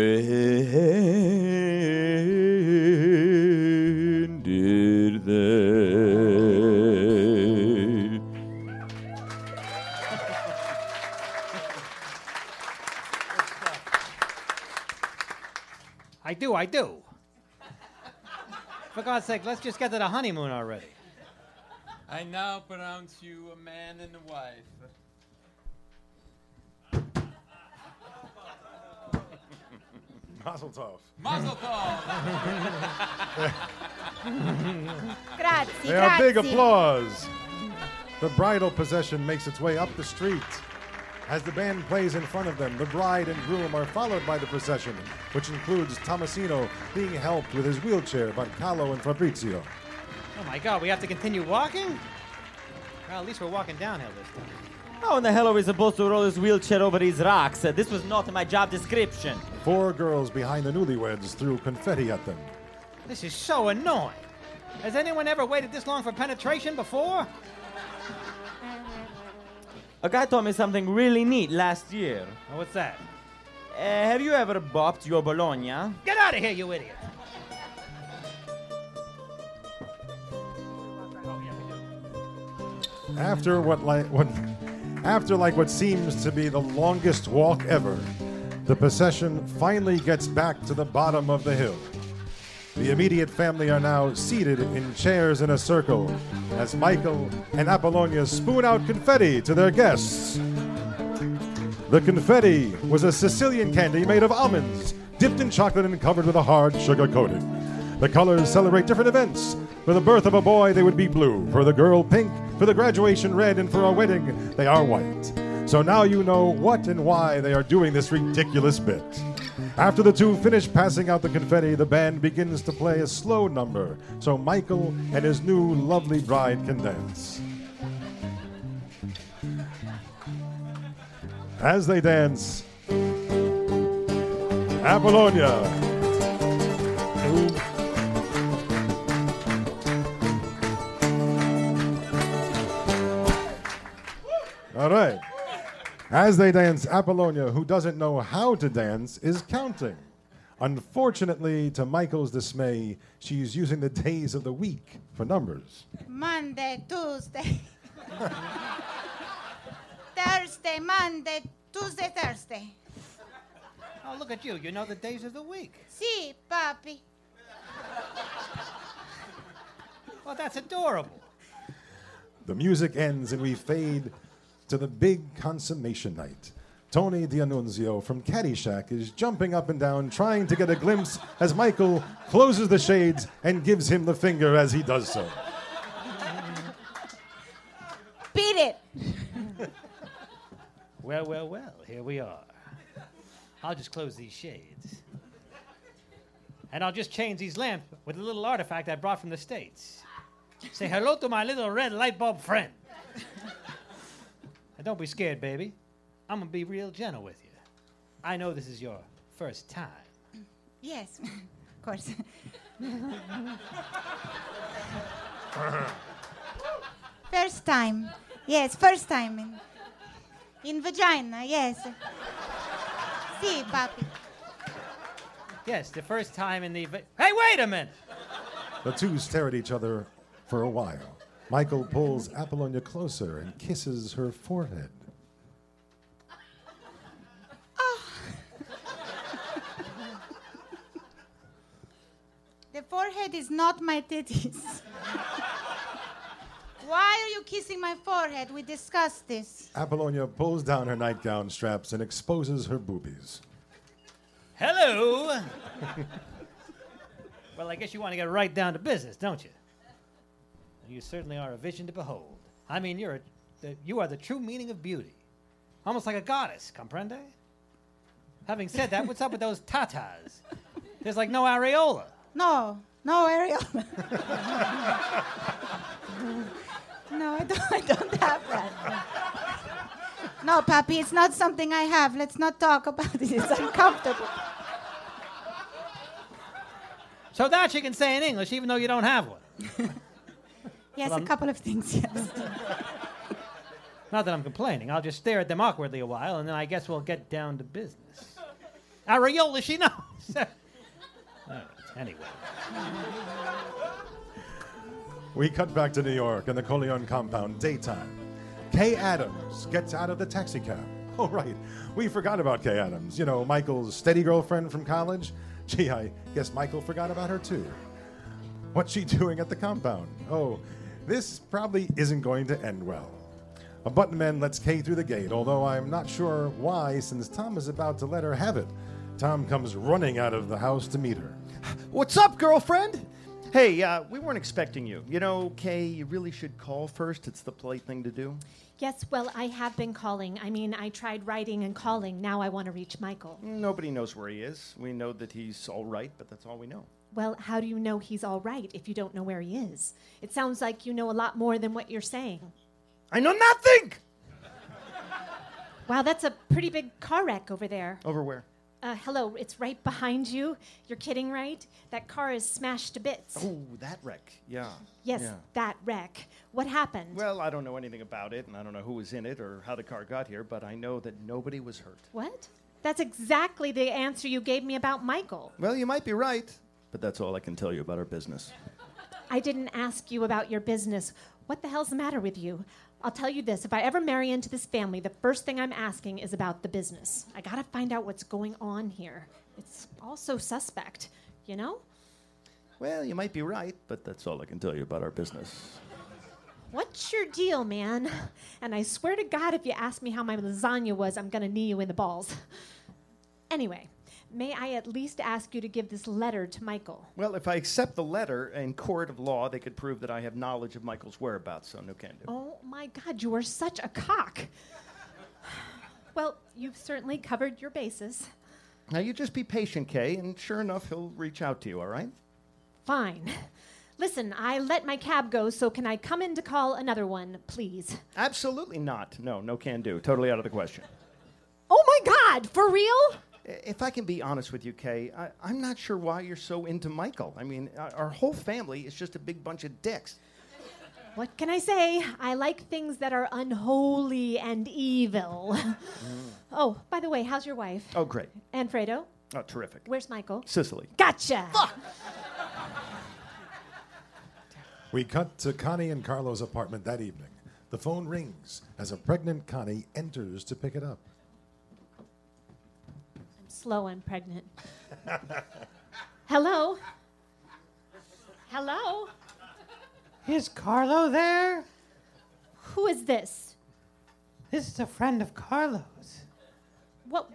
did they? I do, I do. For God's sake, let's just get to the honeymoon already. I now pronounce you a man and a wife. Mazel tov. Mazel tov. Grazie, They are big applause. The bridal procession makes its way up the street. As the band plays in front of them, the bride and groom are followed by the procession, which includes Tommasino being helped with his wheelchair by Calo and Fabrizio. Oh my God, we have to continue walking? Well, at least we're walking downhill this time. How in the hell are we supposed to roll his wheelchair over these rocks? Uh, this was not in my job description. Four girls behind the newlyweds threw confetti at them. This is so annoying. Has anyone ever waited this long for penetration before? A guy told me something really neat last year. Oh, what's that? Uh, have you ever bopped your Bologna? Get out of here, you idiot! After what like what after like what seems to be the longest walk ever, the procession finally gets back to the bottom of the hill. The immediate family are now seated in chairs in a circle as Michael and Apollonia spoon out confetti to their guests. The confetti was a Sicilian candy made of almonds, dipped in chocolate and covered with a hard sugar coating. The colors celebrate different events. For the birth of a boy, they would be blue. For the girl, pink. For the graduation, red. And for a wedding, they are white. So now you know what and why they are doing this ridiculous bit. After the two finish passing out the confetti, the band begins to play a slow number so Michael and his new lovely bride can dance. As they dance, Apollonia, All right. As they dance, Apollonia, who doesn't know how to dance, is counting. Unfortunately, to Michael's dismay, she's using the days of the week for numbers. Monday, Tuesday. Thursday, Monday, Tuesday, Thursday. Oh, look at you. You know the days of the week. Si, papi. Well, that's adorable. The music ends and we fade to the big consummation night. Tony D'Annunzio from Caddyshack is jumping up and down, trying to get a glimpse as Michael closes the shades and gives him the finger as he does so. Beat it. Well, well, well, here we are. I'll just close these shades. And I'll just change these lamps with a little artifact I brought from the States. Say hello to my little red light bulb friend. And don't be scared, baby. I'm going to be real gentle with you. I know this is your first time. Yes, of course. first time. Yes, first time in, in vagina. Yes. Si, papi. Yes, the first time in the. Va- hey, wait a minute! The two stare at each other for a while. Michael pulls Apollonia closer and kisses her forehead. Ah. The forehead is not my titties. Why are you kissing my forehead? We discussed this. Apollonia pulls down her nightgown straps and exposes her boobies. Hello! well, I guess you want to get right down to business, don't you? You certainly are a vision to behold. I mean, you're a, the, you are the true meaning of beauty. Almost like a goddess, comprende? Having said that, what's up with those tatas? There's like no areola. No, no, areola. no, I don't, I don't have that. No, Papi, it's not something I have. Let's not talk about it. It's uncomfortable. So that you can say in English, even though you don't have one. Yes, Well, a I'm- couple of things, yes. Not that I'm complaining. I'll just stare at them awkwardly a while, and then I guess we'll get down to business. Areola, she knows. All right, anyway. We cut back to New York in the Corleone compound, daytime. Kay Adams gets out of the taxicab. Oh, right. We forgot about Kay Adams. You know, Michael's steady girlfriend from college. Gee, I guess Michael forgot about her too. What's she doing at the compound? Oh, this probably isn't going to end well. A button man lets Kay through the gate, although I'm not sure why, since Tom is about to let her have it. Tom comes running out of the house to meet her. What's up, girlfriend? Hey, uh, we weren't expecting you. You know, Kay, you really should call first. It's the polite thing to do. Yes, well, I have been calling. I mean, I tried writing and calling. Now I want to reach Michael. Nobody knows where he is. We know that he's all right, but that's all we know. Well, how do you know he's all right if you don't know where he is? It sounds like you know a lot more than what you're saying. I know nothing! Wow, that's a pretty big car wreck over there. Over where? Uh, hello, it's right behind you. You're kidding, right? That car is smashed to bits. Oh, that wreck. Yeah. yes, Yeah. that wreck. What happened? Well, I don't know anything about it, and I don't know who was in it or how the car got here, but I know that nobody was hurt. What? That's exactly the answer you gave me about Michael. Well, you might be right, but that's all I can tell you about our business. I didn't ask you about your business. What the hell's the matter with you? I'll tell you this if I ever marry into this family, the first thing I'm asking is about the business. I gotta find out what's going on here. It's all so suspect, you know? Well, you might be right, but that's all I can tell you about our business. What's your deal, man? And I swear to God, if you ask me how my lasagna was, I'm gonna knee you in the balls. Anyway, may I at least ask you to give this letter to Michael? Well, if I accept the letter in court of law, they could prove that I have knowledge of Michael's whereabouts, so no can do. Oh my God, you are such a cock. Well, you've certainly covered your bases. Now, you just be patient, Kay, and sure enough, he'll reach out to you, all right? Fine. Listen, I let my cab go, so can I come in to call another one, please? Absolutely not. No, no can do. Totally out of the question. Oh my God, for real? If I can be honest with you, Kay, I, I'm not sure why you're so into Michael. I mean, our, our whole family is just a big bunch of dicks. What can I say? I like things that are unholy and evil. Mm. oh, by the way, how's your wife? Oh, great. And Fredo? Oh, terrific. Where's Michael? Sicily. Gotcha. We cut to Connie and Carlo's apartment that evening. The phone rings as a pregnant Connie enters to pick it up. Slow. I'm pregnant. Hello. Hello. Is Carlo there? Who is this? This is a friend of Carlo's. What?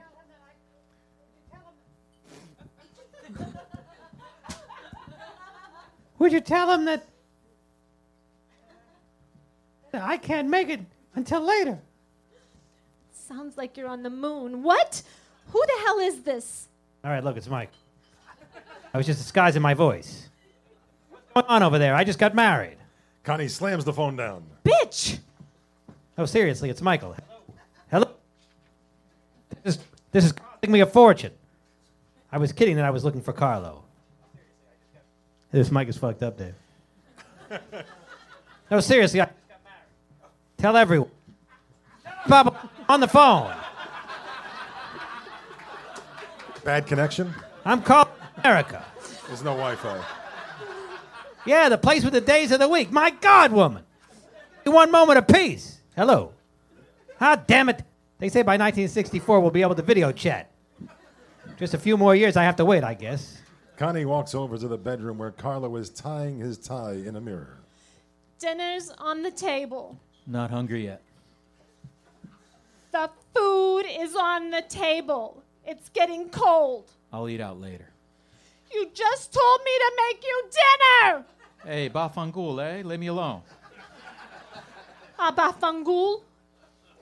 Would you tell him that I can't make it until later? Sounds like you're on the moon. What? Who the hell is this? All right, look, it's Mike. I was just disguising my voice. What's going on over there? I just got married. Connie slams the phone down. Bitch! Oh, seriously, it's Michael. Hello? This is, this is costing me a fortune. I was kidding that I was looking for Carlo. This mic is fucked up, Dave. No, seriously, I just got married. tell everyone. Bubba, on the phone. Bad connection? I'm calling America. There's no Wi Fi. Yeah, the place with the days of the week. My God, woman. One moment of peace. Hello. Ah, damn it. They say by 1964 we'll be able to video chat. Just a few more years I have to wait, I guess. Connie walks over to the bedroom where Carlo is tying his tie in a mirror. Dinner's on the table. Not hungry yet. The food is on the table. It's getting cold. I'll eat out later. You just told me to make you dinner. Hey, Bafangul, eh? Leave me alone. Ah, Bafangul?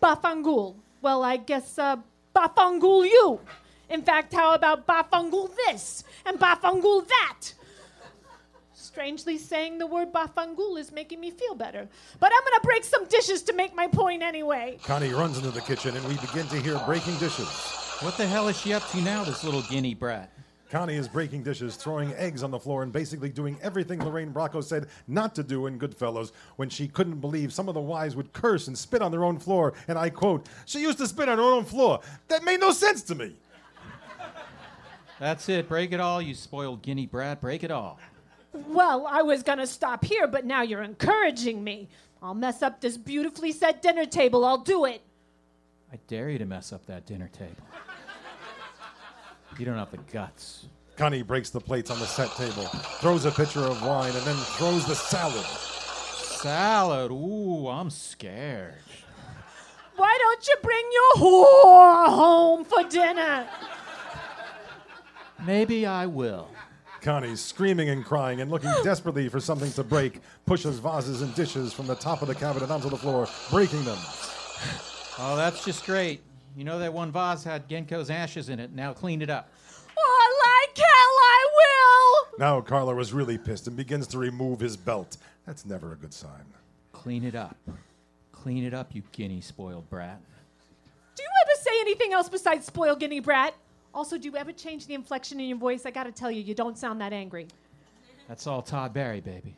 Bafangul. Well, I guess uh, Bafangul you. In fact, how about Bafangul this and Bafangul that? Strangely, saying the word Bafangul is making me feel better. But I'm gonna break some dishes to make my point anyway. Connie runs into the kitchen and we begin to hear breaking dishes. What the hell is she up to now, this little guinea brat? Connie is breaking dishes, throwing eggs on the floor, and basically doing everything Lorraine Bracco said not to do in Goodfellas when she couldn't believe some of the wives would curse and spit on their own floor. And I quote, She used to spit on her own floor. That made no sense to me. That's it. Break it all, you spoiled guinea brat. Break it all. Well, I was gonna stop here, but now you're encouraging me. I'll mess up this beautifully set dinner table. I'll do it. I dare you to mess up that dinner table. You don't have the guts. Connie breaks the plates on the set table, throws a pitcher of wine, and then throws the salad. Salad. Ooh, I'm scared. Why don't you bring your whore home for dinner? Maybe I will. Connie, screaming and crying and looking desperately for something to break, pushes vases and dishes from the top of the cabinet onto the floor, breaking them. Oh, that's just great. You know that one vase had Genco's ashes in it. Now clean it up. Oh, like hell I will! Now Carlo is really pissed and begins to remove his belt. That's never a good sign. Clean it up. Clean it up, you guinea spoiled brat. Do you ever say anything else besides spoiled guinea brat? Also, do you ever change the inflection in your voice? I gotta tell you, you don't sound that angry. That's all Todd Barry, baby.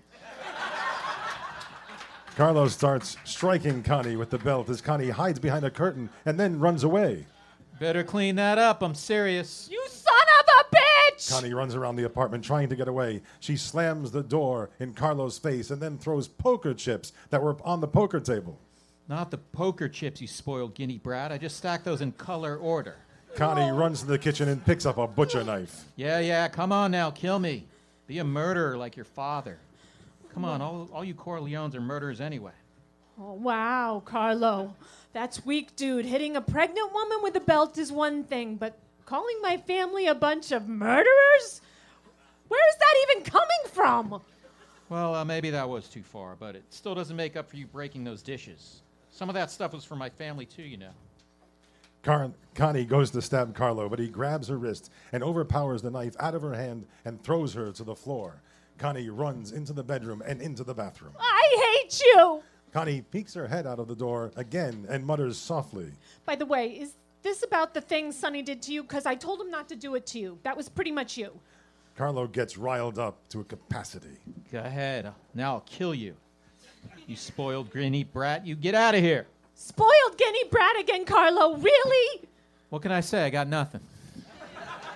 Carlo starts striking Connie with the belt as Connie hides behind a curtain and then runs away. Better clean that up. I'm serious. You son of a bitch! Connie runs around the apartment trying to get away. She slams the door in Carlo's face and then throws poker chips that were on the poker table. Not the poker chips, you spoiled guinea brat. I just stacked those in color order. Connie runs to the kitchen and picks up a butcher knife. Yeah, yeah, come on now, kill me. Be a murderer like your father. Come on, all, all you Corleones are murderers anyway. Oh, wow, Carlo. That's weak, dude. Hitting a pregnant woman with a belt is one thing, but calling my family a bunch of murderers? Where is that even coming from? Well, uh, maybe that was too far, but it still doesn't make up for you breaking those dishes. Some of that stuff was for my family too, you know. Car- Connie goes to stab Carlo, but he grabs her wrist and overpowers the knife out of her hand and throws her to the floor. Connie runs into the bedroom and into the bathroom. I hate you! Connie peeks her head out of the door again and mutters softly. By the way, is this about the thing Sonny did to you? Because I told him not to do it to you. That was pretty much you. Carlo gets riled up to a capacity. Go ahead. Now I'll kill you. You spoiled guinea brat. You get out of here. Spoiled guinea brat again, Carlo. Really? What can I say? I got nothing.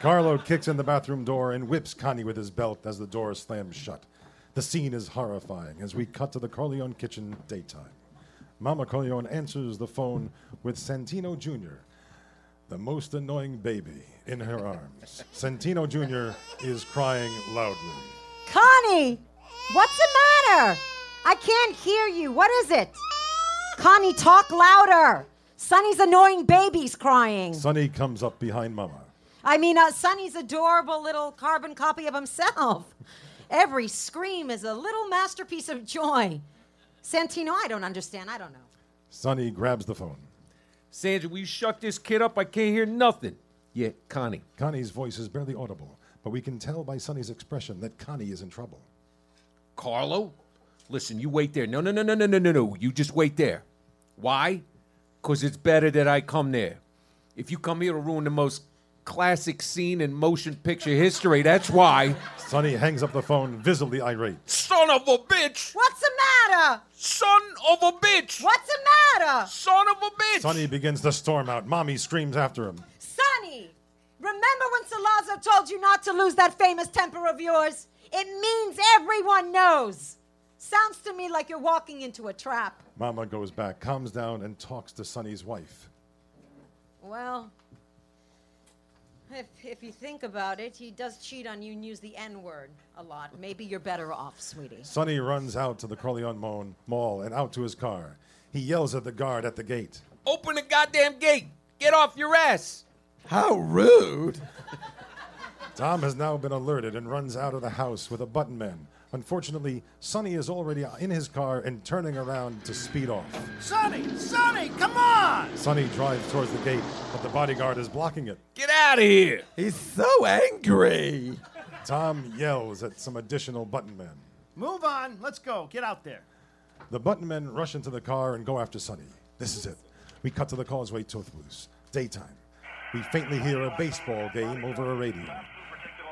Carlo kicks in the bathroom door and whips Connie with his belt as the door slams shut. The scene is horrifying as we cut to the Corleone kitchen daytime. Mama Corleone answers the phone with Santino Jr., the most annoying baby, in her arms. Santino Jr. is crying loudly. Connie, what's the matter? I can't hear you. What is it? Connie, talk louder. Sonny's annoying baby's crying. Sonny comes up behind Mama. I mean, uh, Sonny's adorable little carbon copy of himself. Every scream is a little masterpiece of joy. Santino, I don't understand. I don't know. Sonny grabs the phone. Sandra, will you shut this kid up? I can't hear nothing. Yeah, Connie. Connie's voice is barely audible, but we can tell by Sonny's expression that Connie is in trouble. Carlo, listen, you wait there. No, no, no, no, no, no, no, no. You just wait there. Why? Because it's better that I come there. If you come here to ruin the most classic scene in motion picture history, that's why. Sonny hangs up the phone, visibly irate. Son of a bitch! What's the matter? Son of a bitch! What's the matter? Son of a bitch! Sonny begins to storm out. Mommy screams after him. Sonny, remember when Salazar told you not to lose that famous temper of yours? It means everyone knows. Sounds to me like you're walking into a trap. Mama goes back, calms down, and talks to Sonny's wife. Well, if, if you think about it, he does cheat on you and use the N word a lot. Maybe you're better off, sweetie. Sonny runs out to the Corleone Mo- Mall and out to his car. He yells at the guard at the gate. Open the goddamn gate! Get off your ass! How rude! Tom has now been alerted and runs out of the house with a button man. Unfortunately, Sonny is already in his car and turning around to speed off. Sonny, Sonny, come on! Sonny drives towards the gate, but the bodyguard is blocking it. Get out of here! He's so angry. Tom yells at some additional button men. Move on. Let's go. Get out there. The button men rush into the car and go after Sonny. This is it. We cut to the Causeway Tollbooths. Daytime. We faintly hear a baseball game over a radio.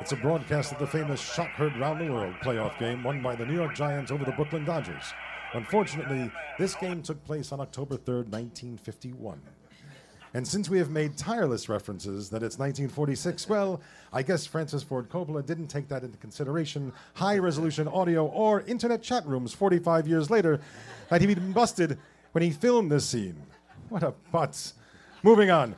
It's a broadcast of the famous Shot Heard Round the World playoff game won by the New York Giants over the Brooklyn Dodgers. Unfortunately, this game took place on October 3rd, 1951. And since we have made tireless references that it's 1946, well, I guess Francis Ford Coppola didn't take that into consideration. High resolution audio or internet chat rooms 45 years later that he'd been busted when he filmed this scene. What a putz. Moving on.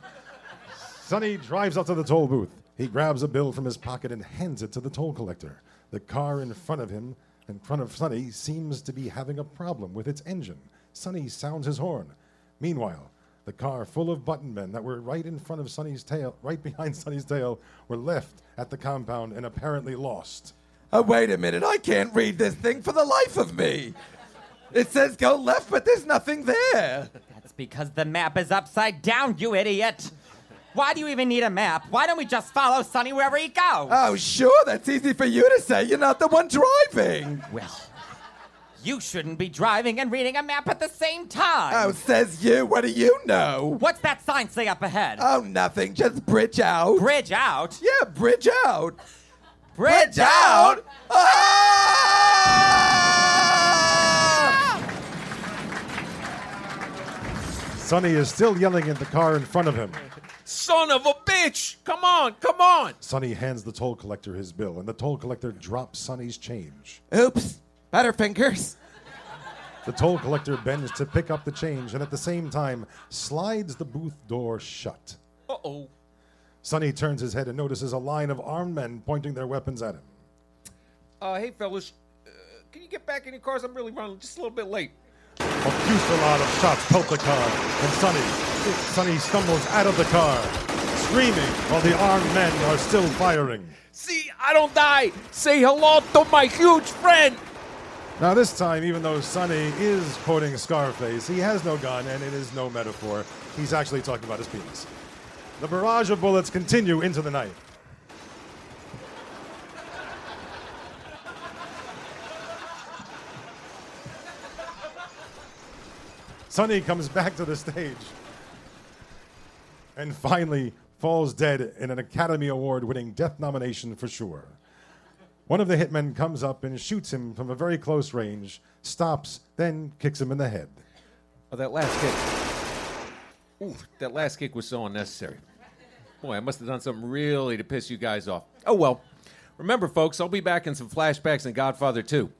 Sonny drives up to the toll booth. He grabs a bill from his pocket and hands it to the toll collector. The car in front of him, in front of Sonny, seems to be having a problem with its engine. Sonny sounds his horn. Meanwhile, the car full of button men that were right in front of Sonny's tail, right behind Sonny's tail, were left at the compound and apparently lost. Oh, wait a minute. I can't read this thing for the life of me. It says go left, but there's nothing there. That's because the map is upside down, you idiot. Why do you even need a map? Why don't we just follow Sonny wherever he goes? Oh, sure. That's easy for you to say. You're not the one driving. Well, you shouldn't be driving and reading a map at the same time. Oh, says you. What do you know? What's that sign say up ahead? Oh, nothing. Just bridge out. Bridge out? Yeah, bridge out. Bridge out? Ah! Sonny is still yelling at the car in front of him. Son of a bitch! Come on, come on! Sonny hands the toll collector his bill, and the toll collector drops Sonny's change. Oops. Butterfingers. The toll collector bends to pick up the change and at the same time slides the booth door shut. Uh oh. Sonny turns his head and notices a line of armed men pointing their weapons at him. Uh, hey, fellas, uh, can you get back in your cars? I'm really running just a little bit late. A fusillade of shots pelt the car, and Sonny, Sonny stumbles out of the car, screaming while the armed men are still firing. See, I don't die. Say hello to my huge friend. Now, this time, even though Sonny is quoting Scarface, he has no gun and it is no metaphor. He's actually talking about his penis. The barrage of bullets continue into the night. Sonny comes back to the stage and finally falls dead in an Academy Award winning death nomination for sure. One of the hitmen comes up and shoots him from a very close range, stops, then kicks him in the head. Oh, that last kick. Ooh, that last kick was so unnecessary. Boy, I must have done something really to piss you guys off. Oh well. Remember, folks, I'll be back in some flashbacks in Godfather 2.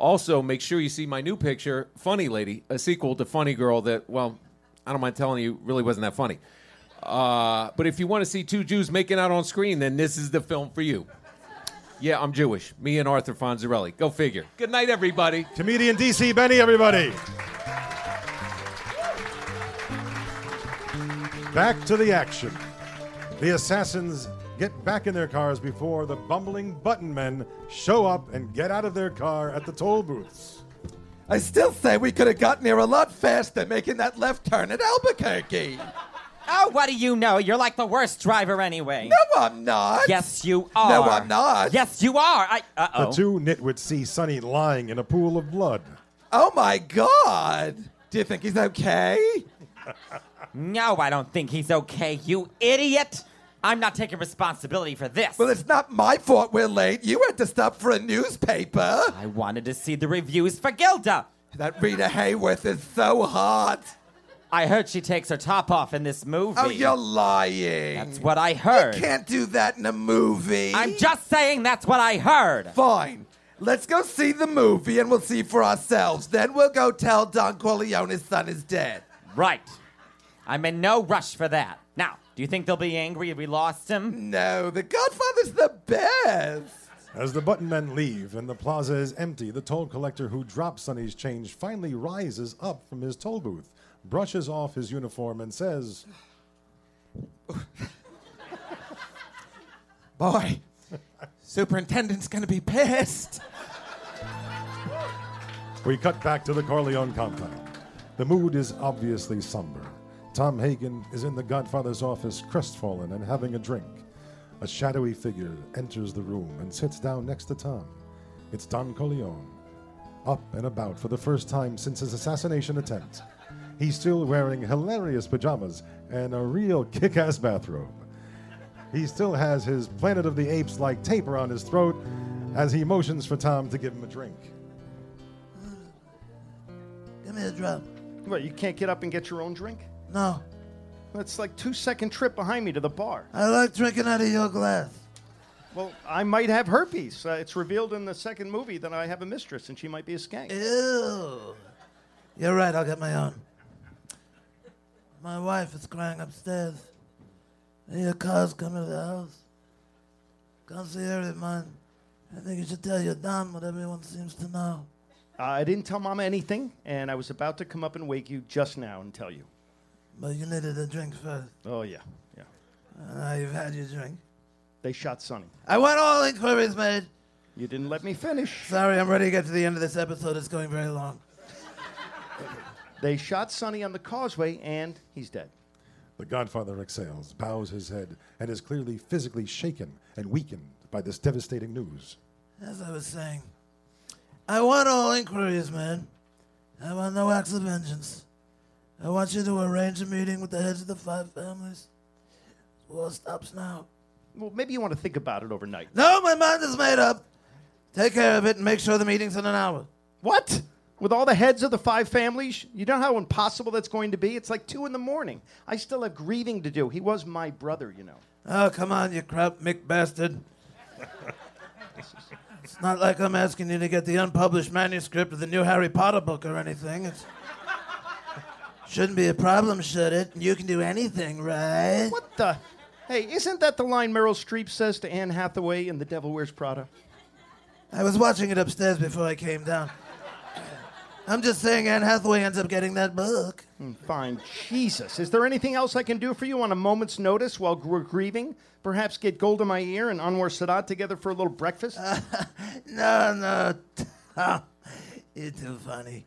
Also, make sure you see my new picture, Funny Lady, a sequel to Funny Girl that, well, I don't mind telling you, really wasn't that funny. Uh, but if you want to see two Jews making out on screen, then this is the film for you. Yeah, I'm Jewish. Me and Arthur Fonzarelli. Go figure. Good night, everybody. Comedian DC Benny, everybody. Back to the action. The assassins get back in their cars before the bumbling button men show up and get out of their car at the toll booths. I still say we could have gotten here a lot faster making that left turn at Albuquerque. Oh, what do you know? You're like the worst driver anyway. No, I'm not. Yes, you are. No, I'm not. Yes, you are. I. Uh The two nitwits see Sonny lying in a pool of blood. Oh my God! Do you think he's okay? No, I don't think he's okay, you idiot. I'm not taking responsibility for this. Well, it's not my fault we're late. You had to stop for a newspaper. I wanted to see the reviews for Gilda. That Rita Hayworth is so hot. I heard she takes her top off in this movie. Oh, you're lying. That's what I heard. You can't do that in a movie. I'm just saying that's what I heard. Fine. Let's go see the movie and we'll see for ourselves. Then we'll go tell Don Corleone's son is dead. Right. I'm in no rush for that. Now, do you think they'll be angry if we lost him? No, The Godfather's the best. As the button men leave and the plaza is empty, the toll collector who dropped Sonny's change finally rises up from his toll booth, brushes off his uniform, and says, Boy, superintendent's gonna be pissed. We cut back to the Corleone compound. The mood is obviously somber. Tom Hagen is in the Godfather's office, crestfallen and having a drink. A shadowy figure enters the room and sits down next to Tom. It's Don Corleone, up and about for the first time since his assassination attempt. He's still wearing hilarious pajamas and a real kick ass bathrobe. He still has his Planet of the Apes like tape around his throat as he motions for Tom to give him a drink. Give me a drop. What, you can't get up and get your own drink? No. That's like two second trip behind me to the bar. I like drinking out of your glass. Well, I might have herpes. Uh, it's revealed in the second movie that I have a mistress and she might be a skank. Ew. You're right, I'll get my own. My wife is crying upstairs. I hear cars coming to the house. Can't see her in mine. I think you should tell your Don what everyone seems to know. Uh, I didn't tell Mama anything, and I was about to come up and wake you just now and tell you. But you needed a drink first. Oh, yeah, yeah. Uh, now you've had your drink. They shot Sonny. I want all inquiries made. You didn't let me finish. Sorry, I'm ready to get to the end of this episode. It's going very long. They shot Sonny on the causeway, and he's dead. The Godfather exhales, bows his head, and is clearly physically shaken and weakened by this devastating news. As I was saying, I want all inquiries made. I want no acts of vengeance. I want you to arrange a meeting with the heads of the five families. War stops now. Well, maybe you want to think about it overnight. No, my mind is made up. Take care of it and make sure the meeting's in an hour. What? With all the heads of the five families? You know how impossible that's going to be? It's like two in the morning. I still have grieving to do. He was my brother, you know. Oh, come on, you crap Mick bastard. it's not like I'm asking you to get the unpublished manuscript of the new Harry Potter book or anything. It shouldn't be a problem, should it? You can do anything, right? What the? Hey, isn't that the line Meryl Streep says to Anne Hathaway in The Devil Wears Prada? I was watching it upstairs before I came down. I'm just saying Anne Hathaway ends up getting that book. Hmm, Fine. Jesus. Is there anything else I can do for you on a moment's notice while we're grieving? Perhaps get Golda Meir and Anwar Sadat together for a little breakfast? No, no. Oh, you're too funny.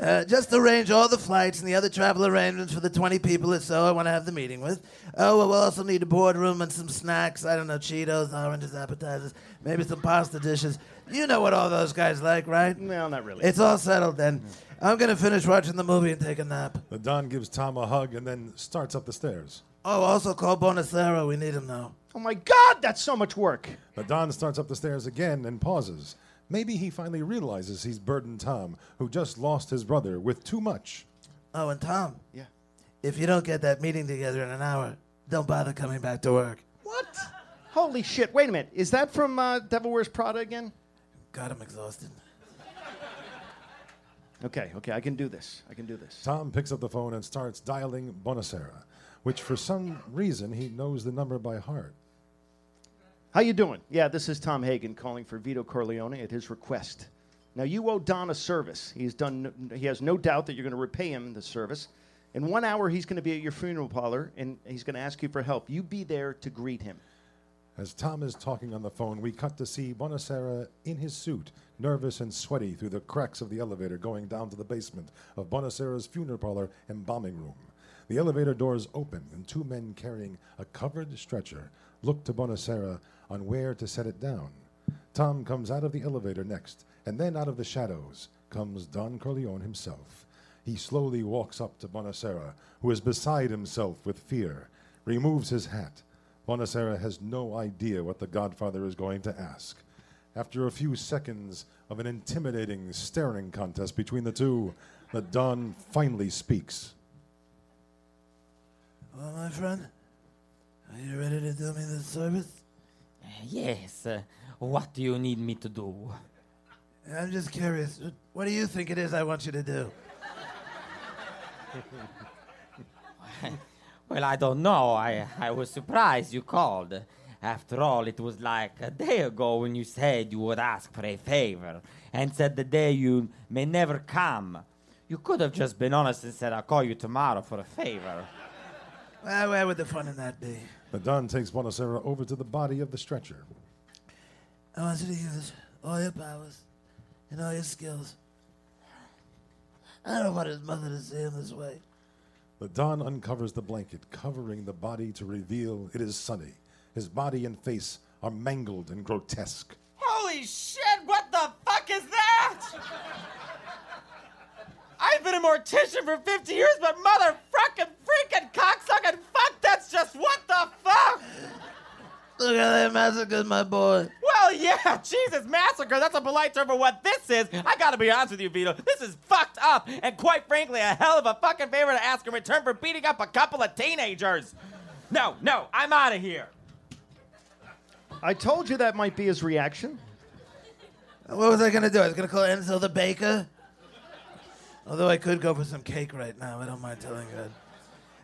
Uh, just arrange all the flights and the other travel arrangements for the 20 people or so I want to have the meeting with. Oh, we'll also need a boardroom and some snacks. I don't know, Cheetos, oranges, appetizers, maybe some pasta dishes. You know what all those guys like, right? No, not really. It's all settled then. I'm going to finish watching the movie and take a nap. The Don gives Tom a hug and then starts up the stairs. Oh, also call Bonasera. We need him now. Oh my God, that's so much work. The Don starts up the stairs again and pauses. Maybe he finally realizes he's burdened Tom, who just lost his brother, with too much. Oh, and Tom. Yeah. If you don't get that meeting together in an hour, don't bother coming back to work. What? Holy shit! Wait a minute. Is that from uh, Devil Wears Prada again? God, I'm exhausted. Okay, okay, I can do this. I can do this. Tom picks up the phone and starts dialing Bonasera, which for some reason he knows the number by heart. How you doing? Yeah, this is Tom Hagen calling for Vito Corleone at his request. Now you owe Don a service. He's done. He has no doubt that you're going to repay him the service. In one hour, he's going to be at your funeral parlor, and he's going to ask you for help. You be there to greet him. As Tom is talking on the phone, we cut to see Bonasera in his suit, nervous and sweaty through the cracks of the elevator going down to the basement of Bonasera's funeral parlor embalming room. The elevator doors open, and two men carrying a covered stretcher look to Bonasera on where to set it down. Tom comes out of the elevator next, and then out of the shadows comes Don Corleone himself. He slowly walks up to Bonasera, who is beside himself with fear, removes his hat. Bonacera has no idea what the Godfather is going to ask. After a few seconds of an intimidating staring contest between the two, the Don finally speaks. Well, my friend, are you ready to do me this service? Yes. uh, what do you need me to do? I'm just curious. What do you think it is I want you to do? Well, I don't know. I, I was surprised you called. After all, it was like a day ago when you said you would ask for a favor and said the day you may never come. You could have just been honest and said, I'll call you tomorrow for a favor. Well, where would the fun in that be? The Don takes Bonasera over to the body of the stretcher. I want you to use all your powers and all your skills. I don't want his mother to see him this way. The Don uncovers the blanket, covering the body to reveal it is Sonny. His body and face are mangled and grotesque. Holy shit, what the fuck is that? I've been a mortician for 50 years, but mother frickin' freaking cocksucking fuck, that's just what the fuck? Look at that massacre, my boy. Well, yeah, Jesus, massacre, that's a polite term for what this is. I gotta be honest with you, Vito. This is fucked up, and quite frankly, a hell of a fucking favor to ask in return for beating up a couple of teenagers. No, no, I'm out of here. I told you that might be his reaction. What was I going to do? I was going to call Enzo the baker? Although I could go for some cake right now. I don't mind telling you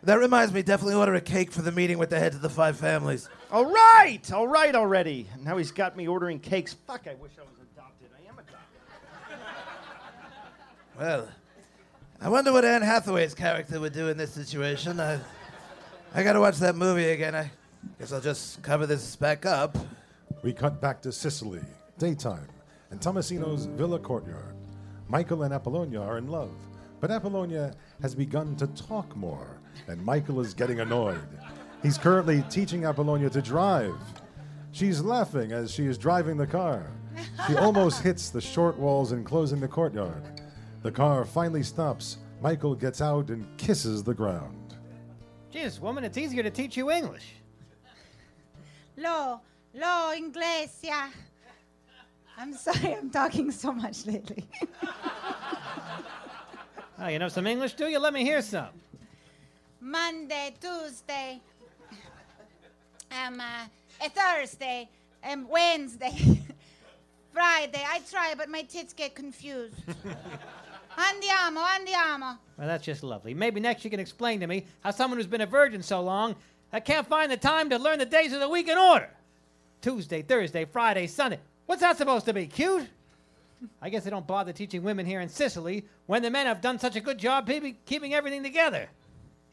that. That reminds me, definitely order a cake for the meeting with the heads of the five families. All right, all right already. Now he's got me ordering cakes. Fuck, I wish I was adopted. I am adopted. Well, I wonder what Anne Hathaway's character would do in this situation. I, I got to watch that movie again. I guess I'll just cover this back up. We cut back to Sicily, daytime, and Tommasino's villa courtyard. Michael and Apollonia are in love, but Apollonia has begun to talk more, and Michael is getting annoyed. He's currently teaching Apollonia to drive. She's laughing as she is driving the car. She almost hits the short walls enclosing the courtyard. The car finally stops. Michael gets out and kisses the ground. Jesus, woman, it's easier to teach you English. Lo, lo, Inglesia. I'm sorry, I'm talking so much lately. Oh, you know some English, do you? Let me hear some. Monday, Tuesday, um, uh, a Thursday, um, Wednesday, Friday. I try, but my tits get confused. andiamo, andiamo. Well, that's just lovely. Maybe next you can explain to me how someone who's been a virgin so long I can't find the time to learn the days of the week in order. Tuesday, Thursday, Friday, Sunday. What's that supposed to be? Cute? I guess they don't bother teaching women here in Sicily when the men have done such a good job keeping everything together.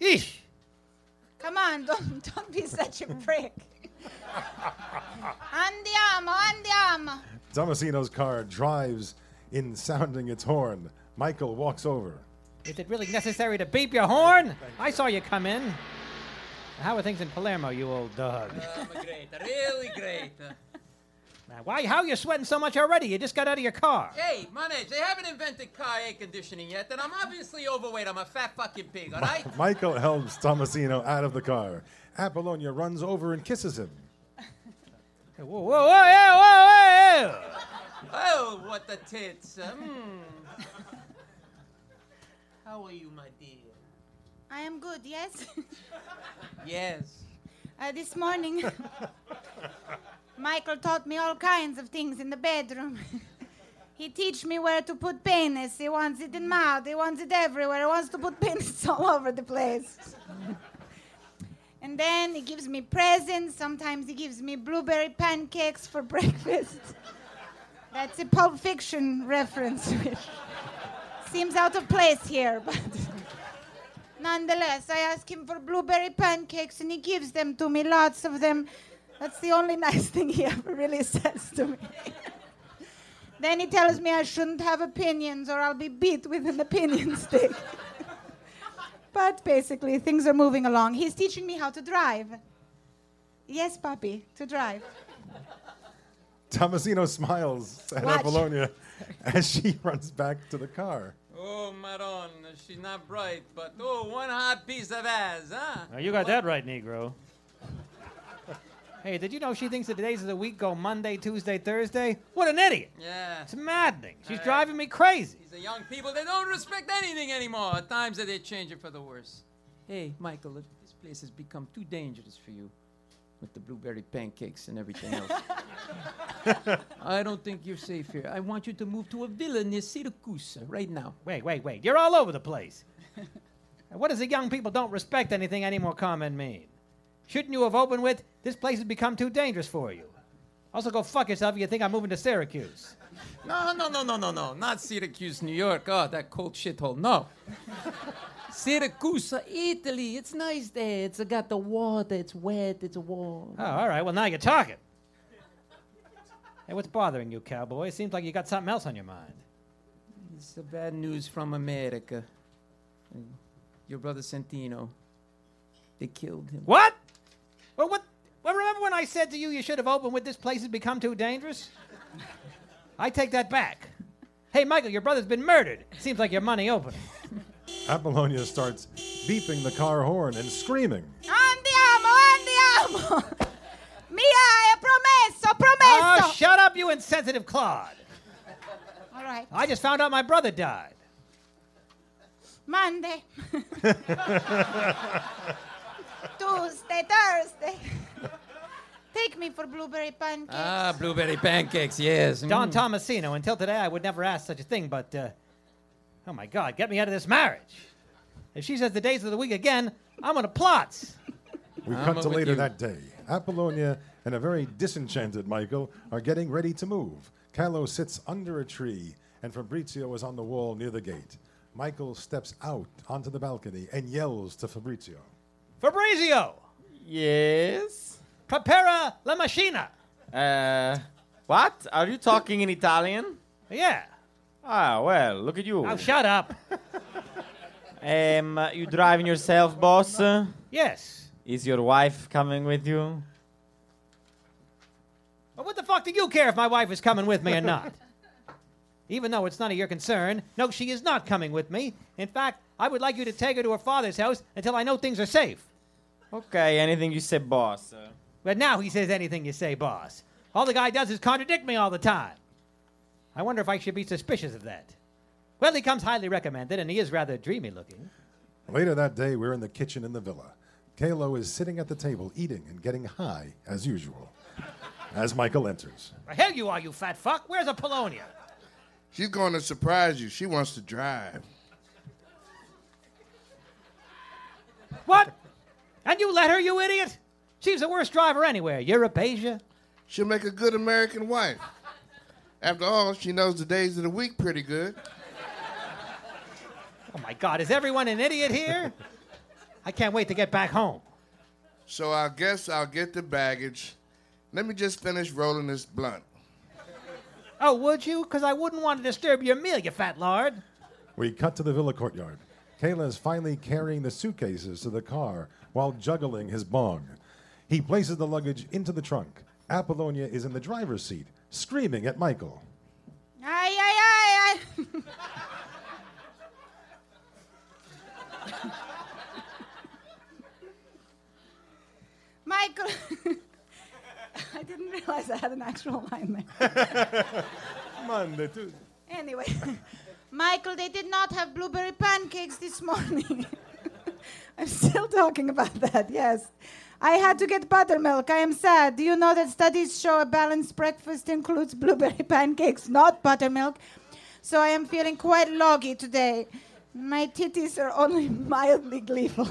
Eesh. Come on, don't, don't be such a prick. andiamo, andiamo. Tommasino's car drives in sounding its horn. Michael walks over. Is it really necessary to beep your horn? I saw you come in. How are things in Palermo, you old dog? Uh, great, really great. Now, why? How are you sweating so much already? You just got out of your car. Hey, Manage, they haven't invented car air conditioning yet, and I'm obviously overweight. I'm a fat fucking pig, all right? Michael helps Tommasino out of the car. Apollonia runs over and kisses him. Whoa, whoa, whoa, whoa, whoa, whoa! Oh, what the tits. hmm. How are you, my dear? I am good, yes? Yes. Uh, this morning, Michael taught me all kinds of things in the bedroom. he teach me where to put penis. He wants it in mouth. He wants it everywhere. He wants to put penis all over the place. and then he gives me presents. Sometimes he gives me blueberry pancakes for breakfast. That's a Pulp Fiction reference, which seems out of place here, but nonetheless, I ask him for blueberry pancakes and he gives them to me, lots of them. That's the only nice thing he ever really says to me. then he tells me I shouldn't have opinions or I'll be beat with an opinion stick. but basically, things are moving along. He's teaching me how to drive. Yes, Papi, to drive. Tommasino smiles at Watch. Apollonia as she runs back to the car. Oh, Maron, she's not bright, but oh, one hot piece of ass, huh? Now, you got that right, Negro. Hey, did you know she thinks that the days of the week go Monday, Tuesday, Thursday? What an idiot! Yeah. It's maddening. She's Uh, driving me crazy. These are young people, they don't respect anything anymore. At times that they change it for the worse. Hey, Michael, this place has become too dangerous for you with the blueberry pancakes and everything else. I don't think you're safe here. I want you to move to a villa near Syracuse right now. Wait, wait, wait. You're all over the place. What does the young people don't respect anything anymore comment mean? Shouldn't you have opened with, this place has become too dangerous for you? Also, go fuck yourself if you think I'm moving to Syracuse. No, no, no, no, no, no. Not Syracuse, New York. Oh, that cold shithole. No. Syracuse, Italy. It's nice there. It's got the water. It's wet. It's warm. Oh, all right. Well, now you're talking. Hey, what's bothering you, cowboy? It Seems like you got something else on your mind. It's the bad news from America. Your brother Santino. They killed him. What? Well, what? Well, remember when I said to you you should have opened with this place has become too dangerous? I take that back. Hey, Michael, your brother's been murdered. It seems like your money open. Apollonia starts beeping the car horn and screaming. Andiamo, andiamo! Mia, è promesso, promesso! Oh, shut up, you insensitive clod. All right. I just found out my brother died. Monday. Tuesday, Thursday. Take me for blueberry pancakes. Ah, blueberry pancakes, yes. Don Mm. Tommasino, until today I would never ask such a thing, but, uh, oh my God, get me out of this marriage. If she says the days of the week again, I'm on a plots. We I'm cut to later you. that day. Apollonia and a very disenchanted Michael are getting ready to move. Calo sits under a tree, and Fabrizio is on the wall near the gate. Michael steps out onto the balcony and yells to Fabrizio. Fabrizio! Yes? Prepara la macchina! Uh, what? Are you talking in Italian? Yeah. Ah, well, look at you. Now shut up. Um, you driving yourself, boss? Yes. Is your wife coming with you? But what the fuck do you care if my wife is coming with me or not? Even though it's none of your concern, no, she is not coming with me. In fact, I would like you to take her to her father's house until I know things are safe. Okay, anything you say, boss. But now he says anything you say, boss. All the guy does is contradict me all the time. I wonder if I should be suspicious of that. Well, he comes highly recommended, and he is rather dreamy looking. Later that day, we're in the kitchen in the villa. Calo is sitting at the table eating and getting high, as usual. As Michael enters. The hell you are, you fat fuck. Where's Apollonia? She's going to surprise you. She wants to drive. What? And you let her, you idiot? She's the worst driver anywhere. Europe, Asia. She'll make a good American wife. After all, she knows the days of the week pretty good. Oh my God, is everyone an idiot here? I can't wait to get back home. So I guess I'll get the baggage. Let me just finish rolling this blunt. Oh, would you? Because I wouldn't want to disturb your meal, you fat lard. We cut to the villa courtyard. Calo is finally carrying the suitcases to the car while juggling his bong. He places the luggage into the trunk. Apollonia is in the driver's seat, screaming at Michael. Ay, ay, ay, ay. Michael. I didn't realize I had an actual line there. Monday, Tuesday. Anyway, Michael, they did not have blueberry pancakes this morning. I'm still talking about that, yes. I had to get buttermilk. I am sad. Do you know that studies show a balanced breakfast includes blueberry pancakes, not buttermilk? So I am feeling quite loggy today. My titties are only mildly gleeful.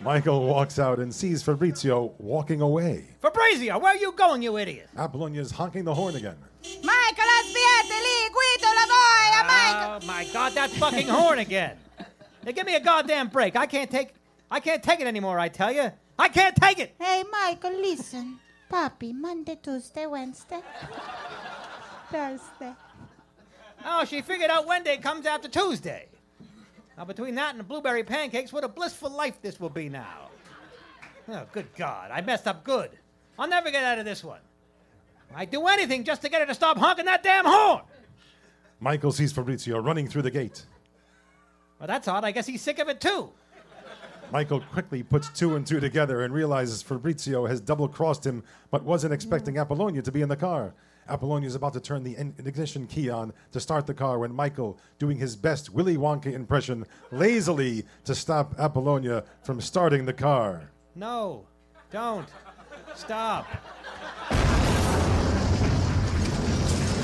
Michael walks out and sees Fabrizio walking away. Fabrizio, where are you going, you idiot? Apollonia is honking the horn again. Michael, aspetta lì, guido la boia, oh, Michael. Oh my God, that fucking horn again! Now give me a goddamn break. I can't take, I can't take it anymore. I tell you, I can't take it. Hey, Michael, listen. Poppy, Monday, Tuesday, Wednesday, Thursday. Oh, she figured out Wednesday comes after Tuesday. Now between that and the blueberry pancakes, what a blissful life this will be now. Oh, good God, I messed up good. I'll never get out of this one. I'd do anything just to get her to stop honking that damn horn. Michael sees Fabrizio running through the gate. Well, that's odd. I guess he's sick of it too. Michael quickly puts two and two together and realizes Fabrizio has double crossed him but wasn't expecting mm. Apollonia to be in the car. Apollonia is about to turn the ignition key on to start the car when Michael, doing his best Willy Wonka impression, lazily to stop Apollonia from starting the car. No, don't. Stop.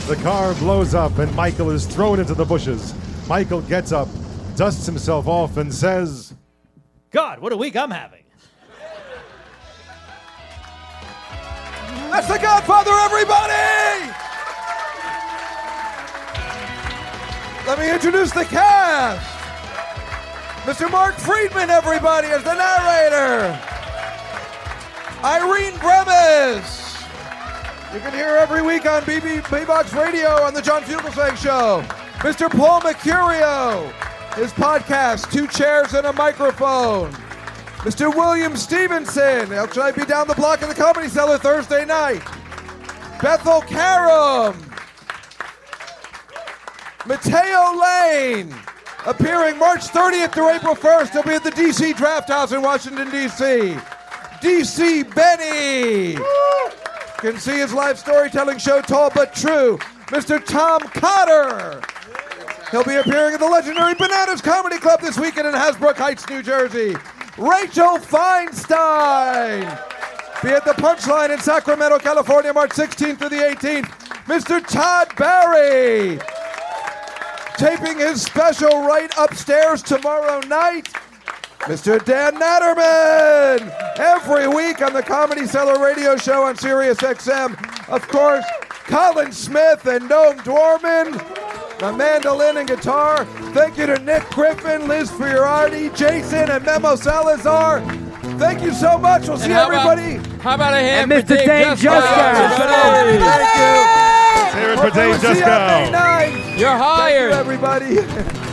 The car blows up and Michael is thrown into the bushes. Michael gets up, dusts himself off, and says, God, what a week I'm having. That's the Godfather, everybody! Let me introduce the cast. Mr. Mark Friedman, everybody, as the narrator. Irene Bremis. You can hear her every week on BB Box Radio on the John Fugelsang Show. Mr. Paul Mecurio, his podcast, Two Chairs and a Microphone. Mr. William Stevenson, I be down the block in the Comedy Cellar Thursday night? Bethel Karam. Mateo Lane, appearing March 30th through April 1st. He'll be at the DC Draft House in Washington, D.C. DC Benny. Can see his live storytelling show, Tall But True. Mr. Tom Cotter. He'll be appearing at the legendary Bananas Comedy Club this weekend in Hasbrouck Heights, New Jersey. Rachel Feinstein. Be at the Punchline in Sacramento, California, March 16th through the 18th. Mr. Todd Barry. Taping his special right upstairs tomorrow night. Mr. Dan Naturman. Every week on the Comedy Cellar radio show on Sirius XM. Of course, Colin Smith and Noam Dworman. The mandolin and guitar. Thank you to Nick Griffin, Liz Fiorardi, Jason, and Memo Salazar. Thank you so much. We'll see And how about- everybody. how about a hand and for Dave Juskow? Thank you. Hear it for Dave We'll see you on May Juskow. 9th. You're Thank hired. you, everybody.